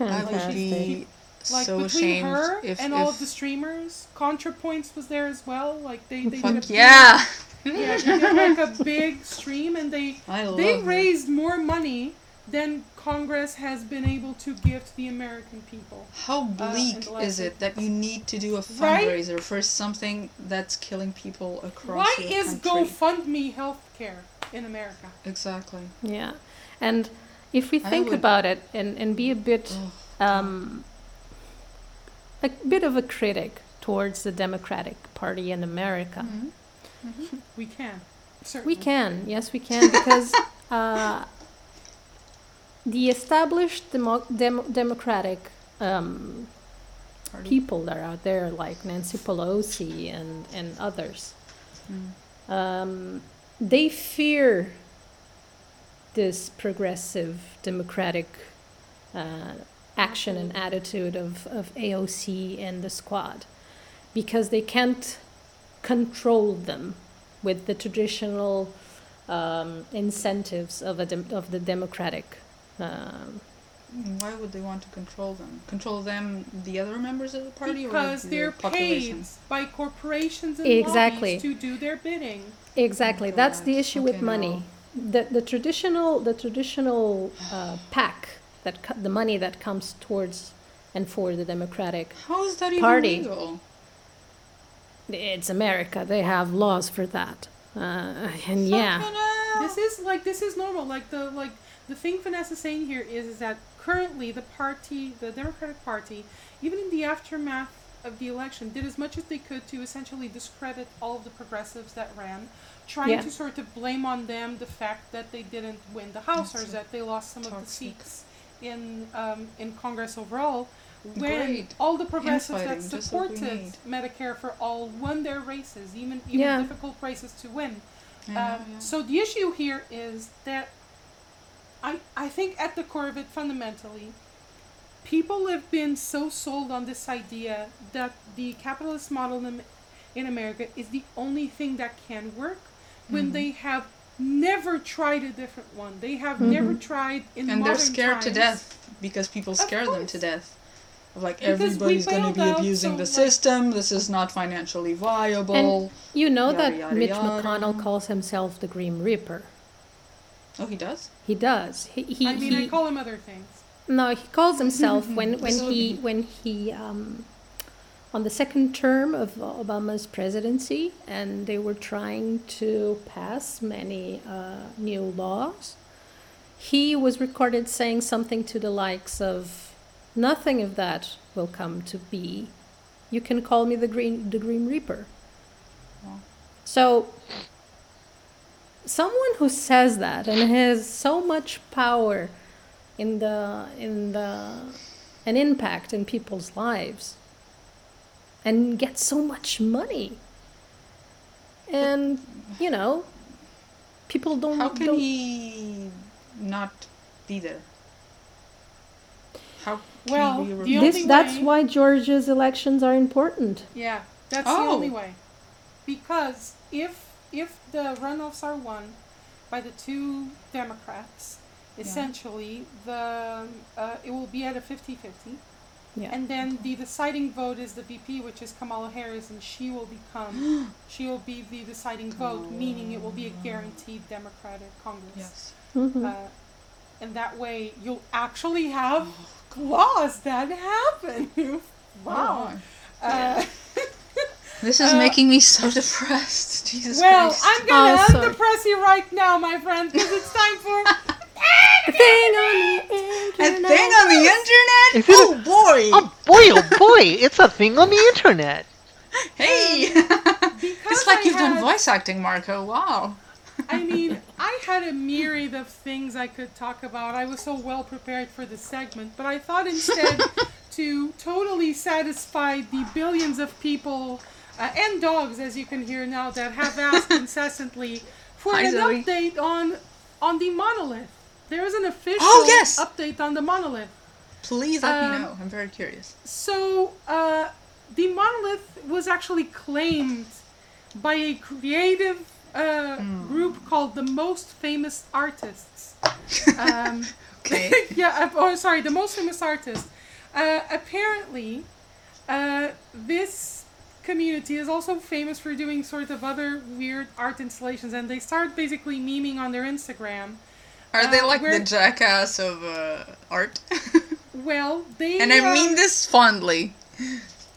I would be Like so between ashamed her if, and all of the streamers, ContraPoints was there as well. Like they, they did a big- yeah. (laughs) yeah, they did like a big stream and they I love they her. raised more money than Congress has been able to give to the American people. How in bleak the last is it that you need to do a Right? fundraiser for something that's killing people across Why your is country? GoFundMe healthcare in America? Exactly. Yeah, and if we think would- about it and, and be a bit, um, a bit of a critic towards the Democratic Party in America, Mm-hmm. We can. we can, yes, we can, because (laughs) uh, the established demo- dem- Democratic um, people that are out there, like Nancy Pelosi and, and others, um, they fear this progressive democratic uh, action and attitude of, of AOC and the squad because they can't control them with the traditional um, incentives of, a dem- of the democratic um, Why would they want to control them? Control them, the other members of the party, Because or they're population? paid by corporations and Exactly. lobbies to do their bidding. Exactly. That's the God, issue with fucking money. The the traditional the traditional uh, pack that co- the money that comes towards and for the Democratic. How is that even Party. legal? It's America. They have laws for that. Uh, and yeah, hell. This is like this is normal. Like the like the thing Vanessa's saying here is, is that currently the party, the Democratic Party, even in the aftermath of the election, did as much as they could to essentially discredit all of the progressives that ran, trying Yeah. to sort of blame on them the fact that they didn't win the House or That's that they lost some of the seats in um, in Congress overall. When Great. all the progressives that Infighting, just supported. Medicare for all won their races, even even Yeah. difficult races to win. Yeah, Um, yeah. So the issue here is that I I think at the core of it fundamentally, people have been so sold on this idea that the capitalist model in, in America is the only thing that can work when mm-hmm. they have never tried a different one. They have mm-hmm. never tried in and they're modern scared to death because people scare them to death. Of like Because everybody's going to be abusing so, the system. This is not financially viable. You know Yada, that yada, Mitch yada. McConnell calls himself the Grim Reaper. Oh, he does. He does. He, he, I mean, he I call him other things. no, he calls himself when (laughs) when he when he um, on the second term of Obama's presidency, and they were trying to pass many uh, new laws. He was recorded saying something to the likes of, "Nothing of that will come to be. You can call me the Green the Green Reaper." Wow. So someone who says that and has so much power in the in the an impact in people's lives and gets so much money and you know people don't, How can don't he not be there? How can Well, he be the removed? this that's way- why georgia's elections are important Yeah, that's Oh. the only way. Because if if the runoffs are won by the two Democrats, essentially the uh, it will be at a 50-50. yeah And then the deciding vote is the VP, which is Kamala Harris, and she will become (gasps) she will be the deciding vote, meaning it will be a guaranteed Democratic Congress. Yes. Mhm. Uh, and that way you'll actually have (gasps) laws that happen. (laughs) wow. Uh, (laughs) This is Uh, making me so depressed. Jesus Christ. well, Christ. I'm gonna Oh, undepress you right now, my friend, because it's time for. The thing on the internet. a thing on the internet? Is it a- oh boy! Oh boy, oh boy, it's a thing on the internet. hey! Because (laughs) it's like I you've done voice acting, Marco. Wow. I (laughs) mean, I had a myriad of things I could talk about. I was so well prepared for the segment, but I thought instead (laughs) to totally satisfy the billions of people uh, and dogs, as you can hear now, that have asked (laughs) incessantly for Hi, an Zoe. update on on the monolith. There is an official Oh, yes! update on the monolith. Please let me Um, know. I'm very curious. So, uh, the monolith was actually claimed by a creative uh, Hmm. group called the Most Famous Artists. (laughs) Um, Okay. (laughs) yeah, uh, oh, sorry, the Most Famous Artists. Uh, apparently, uh, this community is also famous for doing sort of other weird art installations, and they start basically memeing on their Instagram. Are they uh, like the jackass of uh, art? (laughs) Well, they and I uh, mean this fondly.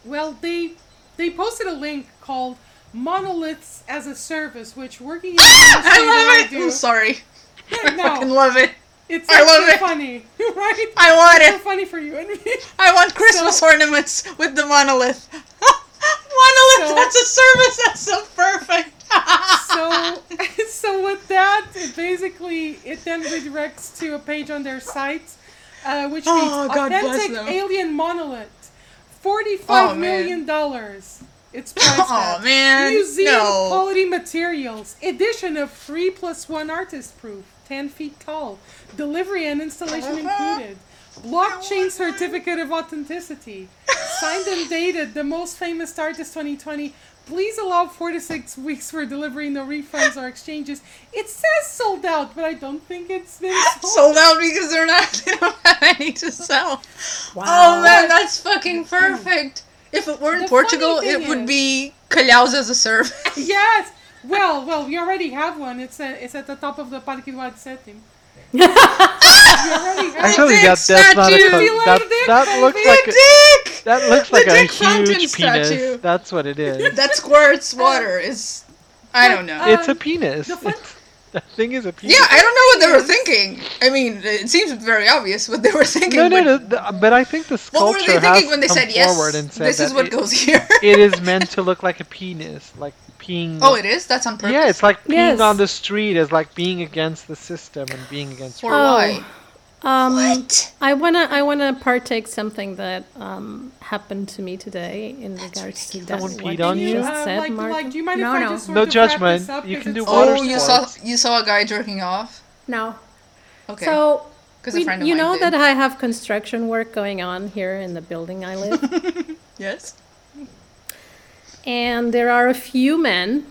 Well, they they posted a link called Monoliths as a Service, which working in (laughs) I love it. I I'm sorry. (laughs) I No. fucking love it. it's I love it. funny, right? I want so it. So funny for you and me. I want Christmas So- ornaments with the monolith. Monolith So- that's a service. That's so perfect. so (laughs) so with that, it basically it then redirects to a page on their site, uh, which reads Oh, God bless authentic alien monolith, forty-five Oh, million dollars. It's priced oh at. man, Museum no. quality materials. Edition of 3 plus 1 artist proof. 10 feet tall. Delivery and installation (laughs) included. Blockchain certificate of authenticity. Signed and dated. The most famous artist 2020. Please allow 4 to 6 weeks for delivery, no refunds or exchanges. It says sold out, but I don't think it's been (laughs) sold. Sold out because they're not. They don't have any to sell. Wow. Oh man, that's fucking perfect. If it were in The Portugal, funny thing it would be Calhaus as a service. (laughs) Yes! Well, well, we already have one. It's, a, it's at the top of the Parque do Adsetim. We already have Actually, dick that, that's not a statue. co- that, that looks like a, dick. that looks like a huge penis. statue. That's what it is. That squirts water is. I don't know. Uh, It's a Um, penis. the (laughs) It's, that thing is a penis. yeah, I don't know what they were thinking. I mean, it seems very obvious what they were thinking. No, no, but no. th- But I think the What were sculpture they has thinking when they come said yes? forward and said This is what it, goes here. it is meant to look like a penis, like peeing. oh, it is. That's on purpose. Yeah, it's like peeing Yes. on the street is like being against the system and being against. For Oh. why? Um, What? I wanna I wanna partake something that um, happened to me today in regards to that. Someone what peed on you? just Uh, said, like, Marco. like, do you mind no, if I no, just sort No of wrap judgment. this up? You 'Cause can do it's water Oh, you saw you saw a guy jerking off. no. Okay. So we- you know did. that I have construction work going on here in the building I live, (laughs) yes. And there are a few men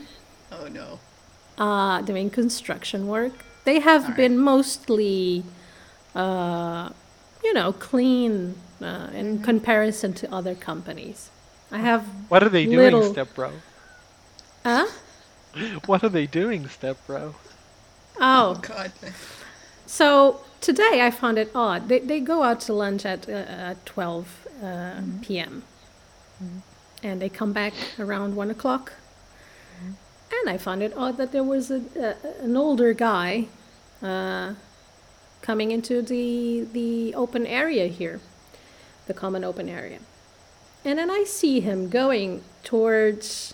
Oh no. uh, doing construction work. They have Alright. been mostly, uh, you know, clean uh, Mm-hmm. in comparison to other companies. I have, What are they doing, Little- Step Bro? huh? (laughs) What are they doing, Step Bro? Oh, God. So today I found it odd. They, they go out to lunch at, uh, at 12 uh, p.m. and they come back around 1 o'clock. And I found it odd that there was a, a, an older guy uh, coming into the, the open area here, the common open area. And then I see him going towards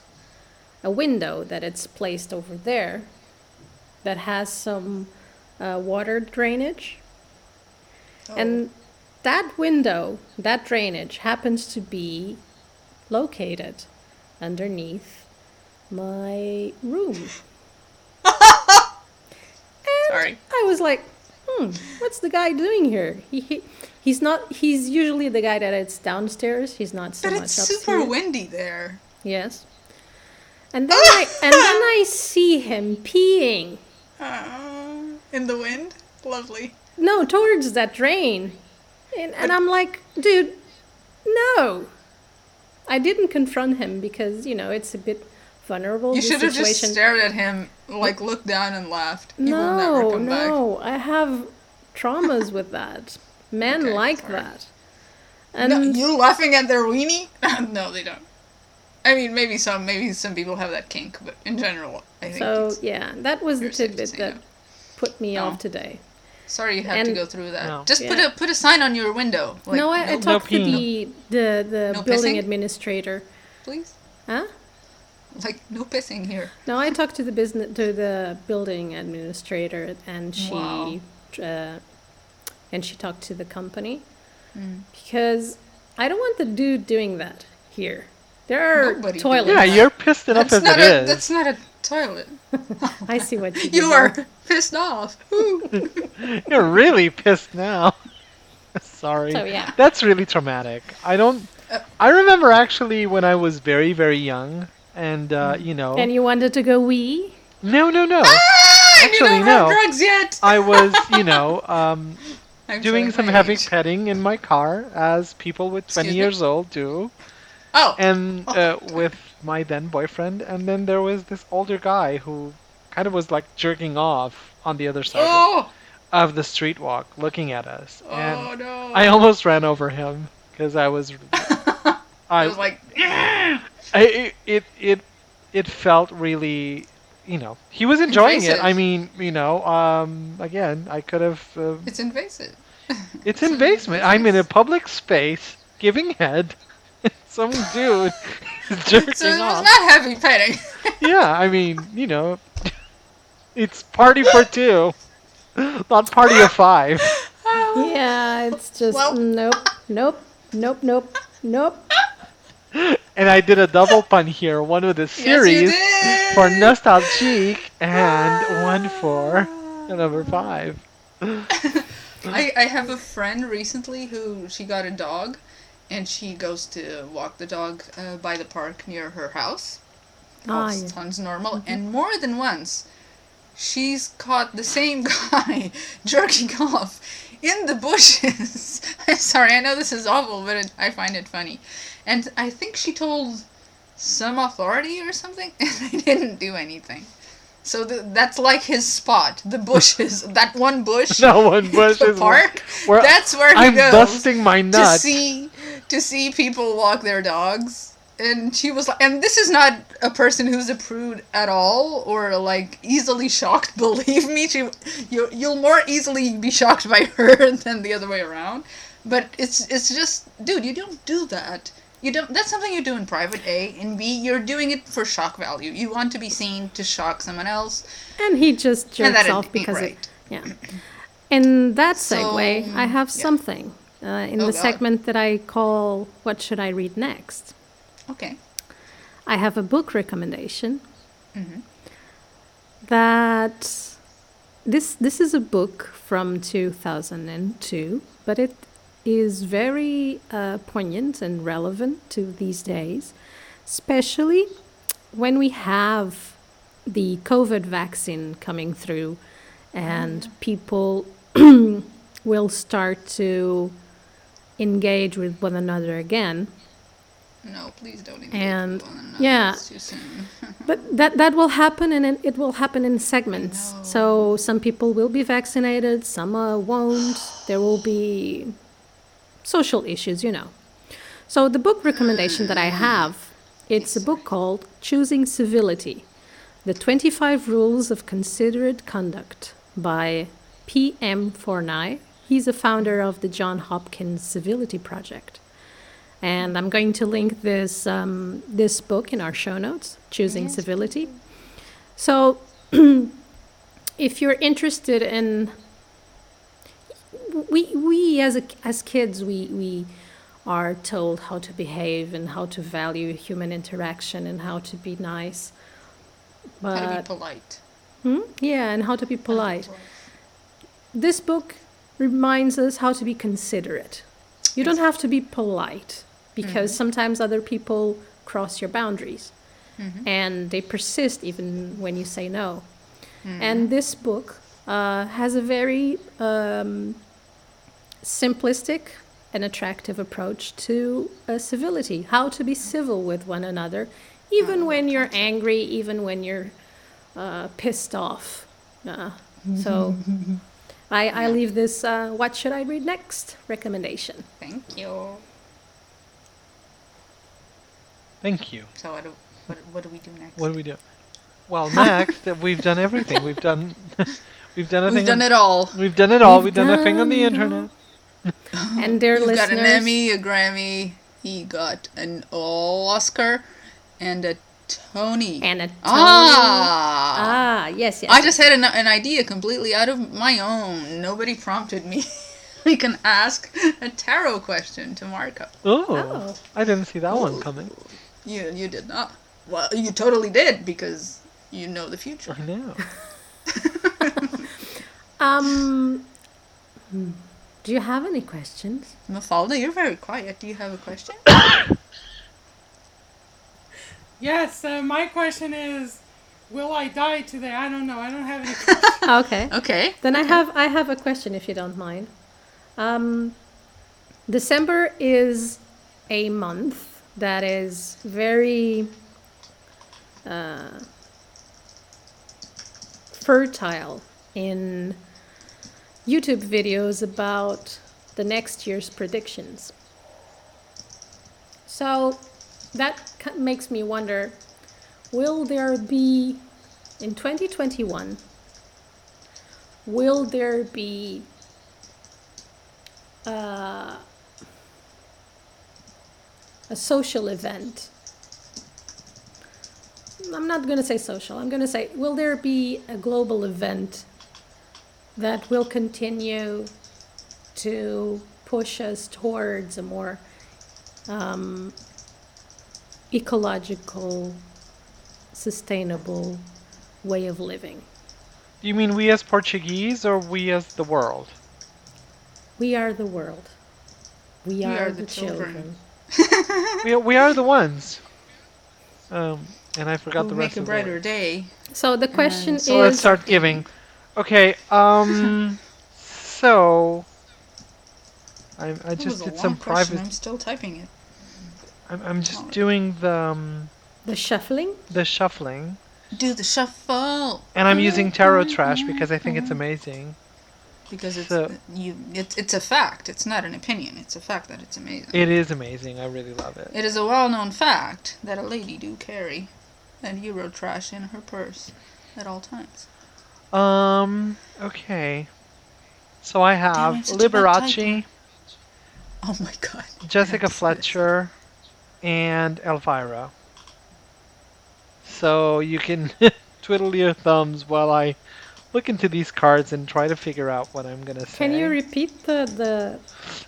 a window that it's placed over there that has some uh, water drainage. And that window, that drainage, happens to be located underneath my room. (laughs) Sorry. I was like, hmm, what's the guy doing here? He, he he's not. He's usually the guy that it's downstairs. He's not so But much it's upstairs. super windy there. Yes. And then I (laughs) and then I see him peeing. Uh, in the wind. Lovely. No, towards that drain. And, and I'm like, dude, no. I didn't confront him because, you know, it's a bit vulnerable. You should have just stared at him, like looked down and laughed. He will never No, come back. no. I have traumas with that. (laughs) Men Okay, like sorry. that. And No, you laughing at their weenie? (laughs) no, they don't. I mean, maybe some, maybe some people have that kink, but in general, I think. so, yeah, that was the you're safe to tidbit that no. put me No. off today. Sorry you have to go through that. No. Just put Yeah. a put a sign on your window. Like, no, I, I no, talked to the, the, the No building pissing? administrator. please. Huh? Like no pissing here. No, I talked to the business to the building administrator, and she Wow. uh, and she talked to the company Mm. because I don't want the dude doing that here. There are Nobody toilets. Yeah, you're pissed enough That's as not it a is. that's not a toilet. (laughs) I see what you did You there. are pissed off. (laughs) (laughs) You're really pissed now. Sorry. So, yeah. That's really traumatic. I don't. Uh, I remember actually when I was very, very young, and uh, you know. And you wanted to go wee? no, no, no. Ah, Actually, you don't have no. drugs yet. I was, you know, um, doing some my heavy age. petting in my car, as people with 20 Excuse me? years old do, Oh, and uh, with my then boyfriend. And then there was this older guy who kind of was like jerking off on the other side oh, of the street walk, looking at us. and oh no. I almost ran over him because I was. (laughs) I was like, I it, it it it felt really, you know, he was enjoying it. I mean, you know, um, again, I could have. Uh, it's invasive. (laughs) it's investment. I'm in a public space giving head. (laughs) Some dude (laughs) jerking So it was off. not heavy petting. (laughs) Yeah, I mean, you know, it's party for two, not party of five. (laughs) Yeah, it's just Well- nope, nope, nope, nope, nope. And I did a double pun here, one with the Yes, you series did. for Nostalgique and one for number five. I, I have a friend recently who she got a dog and she goes to walk the dog uh, by the park near her house. Ah, yeah. sounds normal. And more than once, she's caught the same (laughs) guy jerking off in the bushes. (laughs) I'm sorry, I know this is awful, but it, I find it funny. And I think she told some authority or something, (laughs) and they didn't do anything. So th- that's like his spot, the bushes, that one bush. No one bush the is park. where that's where he I'm goes busting my to see to see people walk their dogs. And she was like, and this is not a person who's a prude at all, or like easily shocked. (laughs) Believe me, she you you'll more easily be shocked by (laughs) her than the other way around. But it's it's just, dude, you don't do that. You don't. That's something you do in private. A and B, you're doing it for shock value. You want to be seen to shock someone else. And he just jerks off because right. it. Yeah. In that So, segue, I have yeah. something uh, in Oh, the God. segment that I call "What Should I Read Next." Okay. I have a book recommendation Mm-hmm. that this this is a book from 2002, but it is very uh, poignant and relevant to these days, especially when we have the COVID vaccine coming through, and people (clears throat) will start to engage with one another again. No, please don't. engage And, with one another. yeah. It's too soon. (laughs) But that that will happen, and it- will happen in segments. So some people will be vaccinated, some uh, won't. There will be social issues, you know. So the book recommendation that I have, it's a book called Choosing Civility: The 25 Rules of Considerate Conduct by P.M. Forni. He's a founder of the John Hopkins Civility Project. And I'm going to link this um, this book in our show notes, Choosing Yes, Civility. So, (clears throat) if you're interested in, we we as a, as kids we we are told how to behave and how to value human interaction and how to be nice. How to be polite. Hmm? yeah, and how to be polite. This book reminds us how to be considerate. You don't have to be polite because sometimes other people cross your boundaries and they persist even when you say no. And this book uh, has a very um, simplistic and attractive approach to uh, civility, how to be civil with one another, even when you're angry, even when you're uh, pissed off. Uh, so (laughs) I, I leave this uh, what should I read next recommendation. Thank you. Thank you. So what do, what, what do we do next? What do we do? Well, (laughs) next we've done everything. We've done (laughs) we've done a We've thing. done on- it all. We've done it all. We've We've done a thing on the done it all. internet. (laughs) And dear You've listeners, got an Emmy, a Grammy. He got an Oscar and a Tony. and a Tony. ah. Ah, yes, yes. I just had an, an idea completely out of my own. Nobody prompted me. (laughs) we can ask a tarot question to Marco. Oh, Oh. I didn't see that one coming. You you did not. Well, you totally did because you know the future. I know. (laughs) Um, hmm, do you have any questions? Mafalda, you're very quiet. Do you have a question? (coughs) Yes, uh, my question is, will I die today? I don't know. I don't have any. (laughs) Okay. Okay. Then I have I have a question if you don't mind. Um, December is a month that is very uh, fertile in YouTube videos about the next year's predictions. So that makes me wonder will there be in 2021 will there be uh, a social event? I'm not going to say social. I'm going to say, will there be a global event that will continue to push us towards a more um, ecological, sustainable way of living? Do you mean we as Portuguese or we as the world? We are the world. We, are, the, children. we, we are the ones. Um, and I forgot We'll the make rest a of the brighter day. So the question so So let's is start giving. Okay. Um. (laughs) so. I I just did some private. I'm still typing it. I'm, I'm just Alright. doing the um, the shuffling. the shuffling, Do the shuffle and I'm using tarot trash because I think it's amazing. because it's So- you. It's it's a fact. It's not an opinion. It's a fact that it's amazing. It is amazing. I really love it. It is a well-known fact that a lady do carry that Euro trash in her purse at all times. Um. Okay. So I have it's such a bad Liberace, Oh my god. Jessica (laughs) Yes, Fletcher, and Elvira. So you can (laughs) twiddle your thumbs while I look into these cards and try to figure out what I'm gonna say. Can you repeat the the?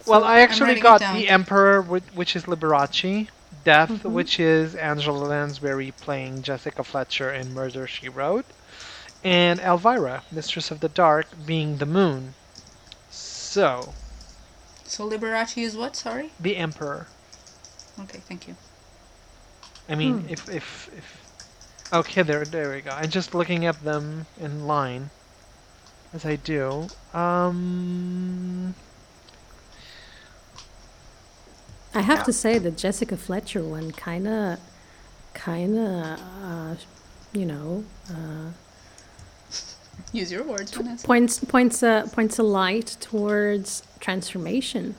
Well, I I'm actually got the Emperor, which is Liberace, Death, Mhm. which is Angela Lansbury playing Jessica Fletcher in Murder She Wrote, and Elvira, Mistress of the Dark, being the Moon. So, So Liberace is what? Sorry. the Emperor. Okay, thank you. I mean, Hmm. if if if Okay, there, there we go. I'm just looking at them in line, as I do. Um, I have to say the Jessica Fletcher one kind of, kind of, uh, you know, uh, Use your words, Vanessa. points points a points a light towards transformation.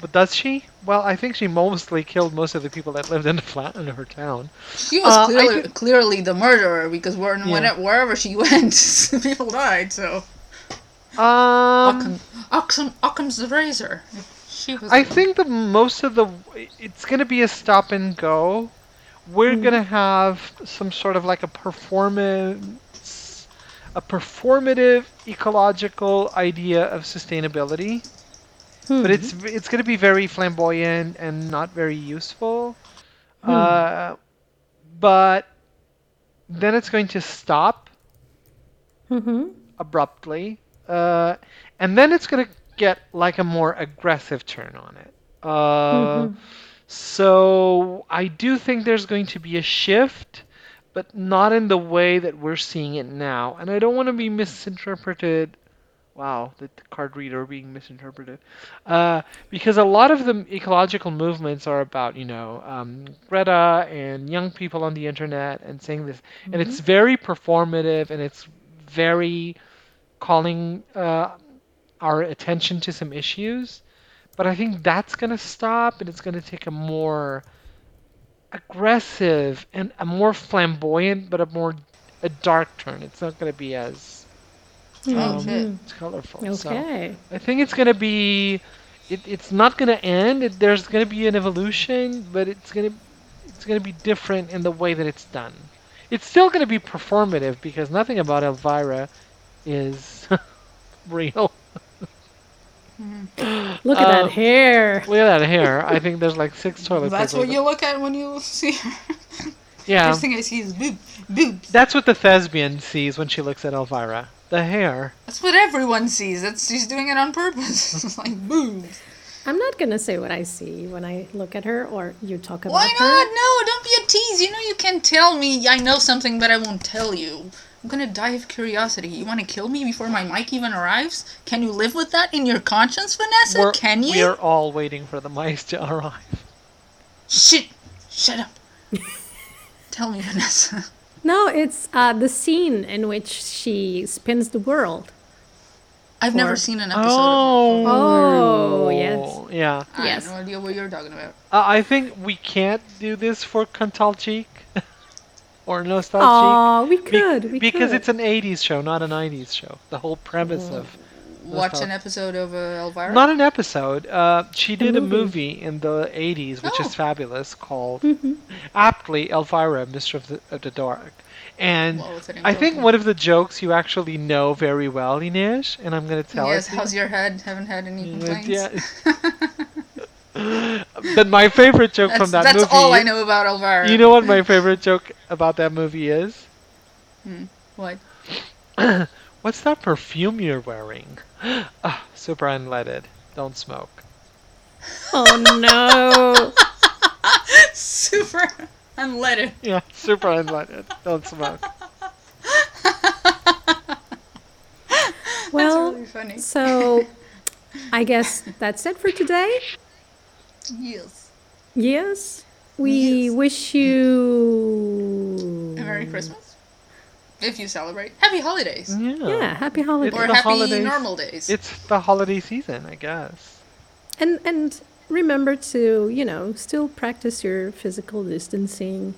But does she? Well, I think she mostly killed most of the people that lived in the flat in her town. She was Uh, clearly, clearly the murderer because where, Yeah. whenever, wherever she (laughs) went, people died. So Um, Occam, Occam, Occam's the razor. She was. I the- think the most of the it's gonna be a stop and go. We're gonna have some sort of like a performance, a performative ecological idea of sustainability, but it's it's gonna be very flamboyant and not very useful. Uh, but then it's going to stop Mm-hmm. abruptly, uh, and then it's gonna get like a more aggressive turn on it. Uh, So I do think there's going to be a shift, but not in the way that we're seeing it now. And I don't want to be misinterpreted. Wow, the card reader being misinterpreted. Uh, because a lot of the ecological movements are about, you know, um, Greta and young people on the internet and saying this. And it's very performative and it's very calling uh, our attention to some issues. But I think that's going to stop and it's going to take a more aggressive and a more flamboyant, but a more a dark turn. It's not going to be as Oh um, shit! colorful. So Okay. I think it's going to be. It, it's not going to end. It, there's going to be an evolution, but it's going to it's going to be different in the way that it's done. It's still going to be performative because nothing about Elvira is (laughs) real. Look at Uh, that hair. Look at that hair. I think there's like six (laughs) toilet That's what you look at when you see her. (laughs) Yeah, First thing I see is boob, boobs. that's what the thespian sees when she looks at Elvira. The hair. That's what everyone sees. That's she's doing it on purpose. (laughs) it's like boobs. I'm not gonna say what I see when I look at her or you talk about her. Why her. not? No, don't be a tease. You know you can tell me I know something, but I won't tell you. I'm gonna die of curiosity. You want to kill me before my mic even arrives? Can you live with that in your conscience, Vanessa? We're, can you? We are all waiting for the mice to arrive. Shit! Shut up. (laughs) tell me, Vanessa. No, it's uh, the scene in which she spins the world. I've never seen an episode. Oh. Oh, yes. Yeah. of. I yes. have no idea what you're talking about. Uh, I think we can't do this for Cantalchik (laughs) or Nostalgic. Oh, we Be- could. we because could. it's an 80s show, not a 90s show. The whole premise of Watch Nostalgia. an episode of uh, Elvira. not an episode. Uh, she did a movie. movie in the 80s, which Oh. is fabulous, called Mm-hmm. aptly Elvira, Mistress of the, of the Dark. And Well, I think one of the jokes you actually know very well, Ines, and I'm going to tell yes, it. to how's your head? Haven't had any complaints. Yeah. (laughs) (laughs) but my favorite joke That's, from that that's movie. all I know about Elvira. You know what my (laughs) favorite joke about that movie is? what? (clears throat) What's that perfume you're wearing? Ah, super unleaded. Don't smoke. Oh no. (laughs) Super unleaded. Yeah, super unleaded. Don't smoke. well, That's really funny. so I guess that's it for today. Yes. Yes. We Yes. wish you A Merry Christmas. If you celebrate. Happy holidays. Yeah. Yeah, happy holidays. Or happy holidays. normal days. It's the holiday season, I guess. And and remember to, you know, still practice your physical distancing.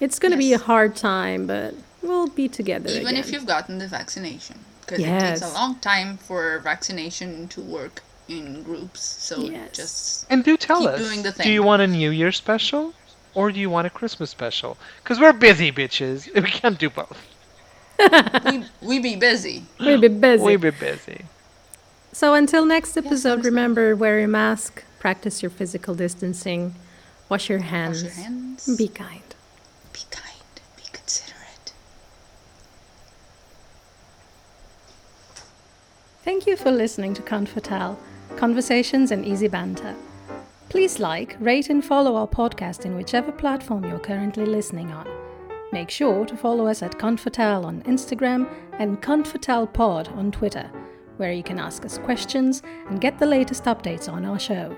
It's going to be a hard time, but we'll be together Even again. if you've gotten the vaccination. Because it takes a long time for vaccination to work in groups. So Yes. just And do tell Keep us. doing the Do you want a New Year special? Or do you want a Christmas special? Because we're busy, bitches. (laughs) We can't do both. We, we be busy. we'll be busy. We be busy. So until next episode, understand. remember wear your mask, practice your physical distancing, wash your hands, Wash your hands. be kind. Be kind. Be considerate. Thank you for listening to Confatal, Conversations and Easy Banter. Please like, rate, and follow our podcast in whichever platform you're currently listening on. Make sure to follow us at Confatal on Instagram and ConfatalPod on Twitter, where you can ask us questions and get the latest updates on our show.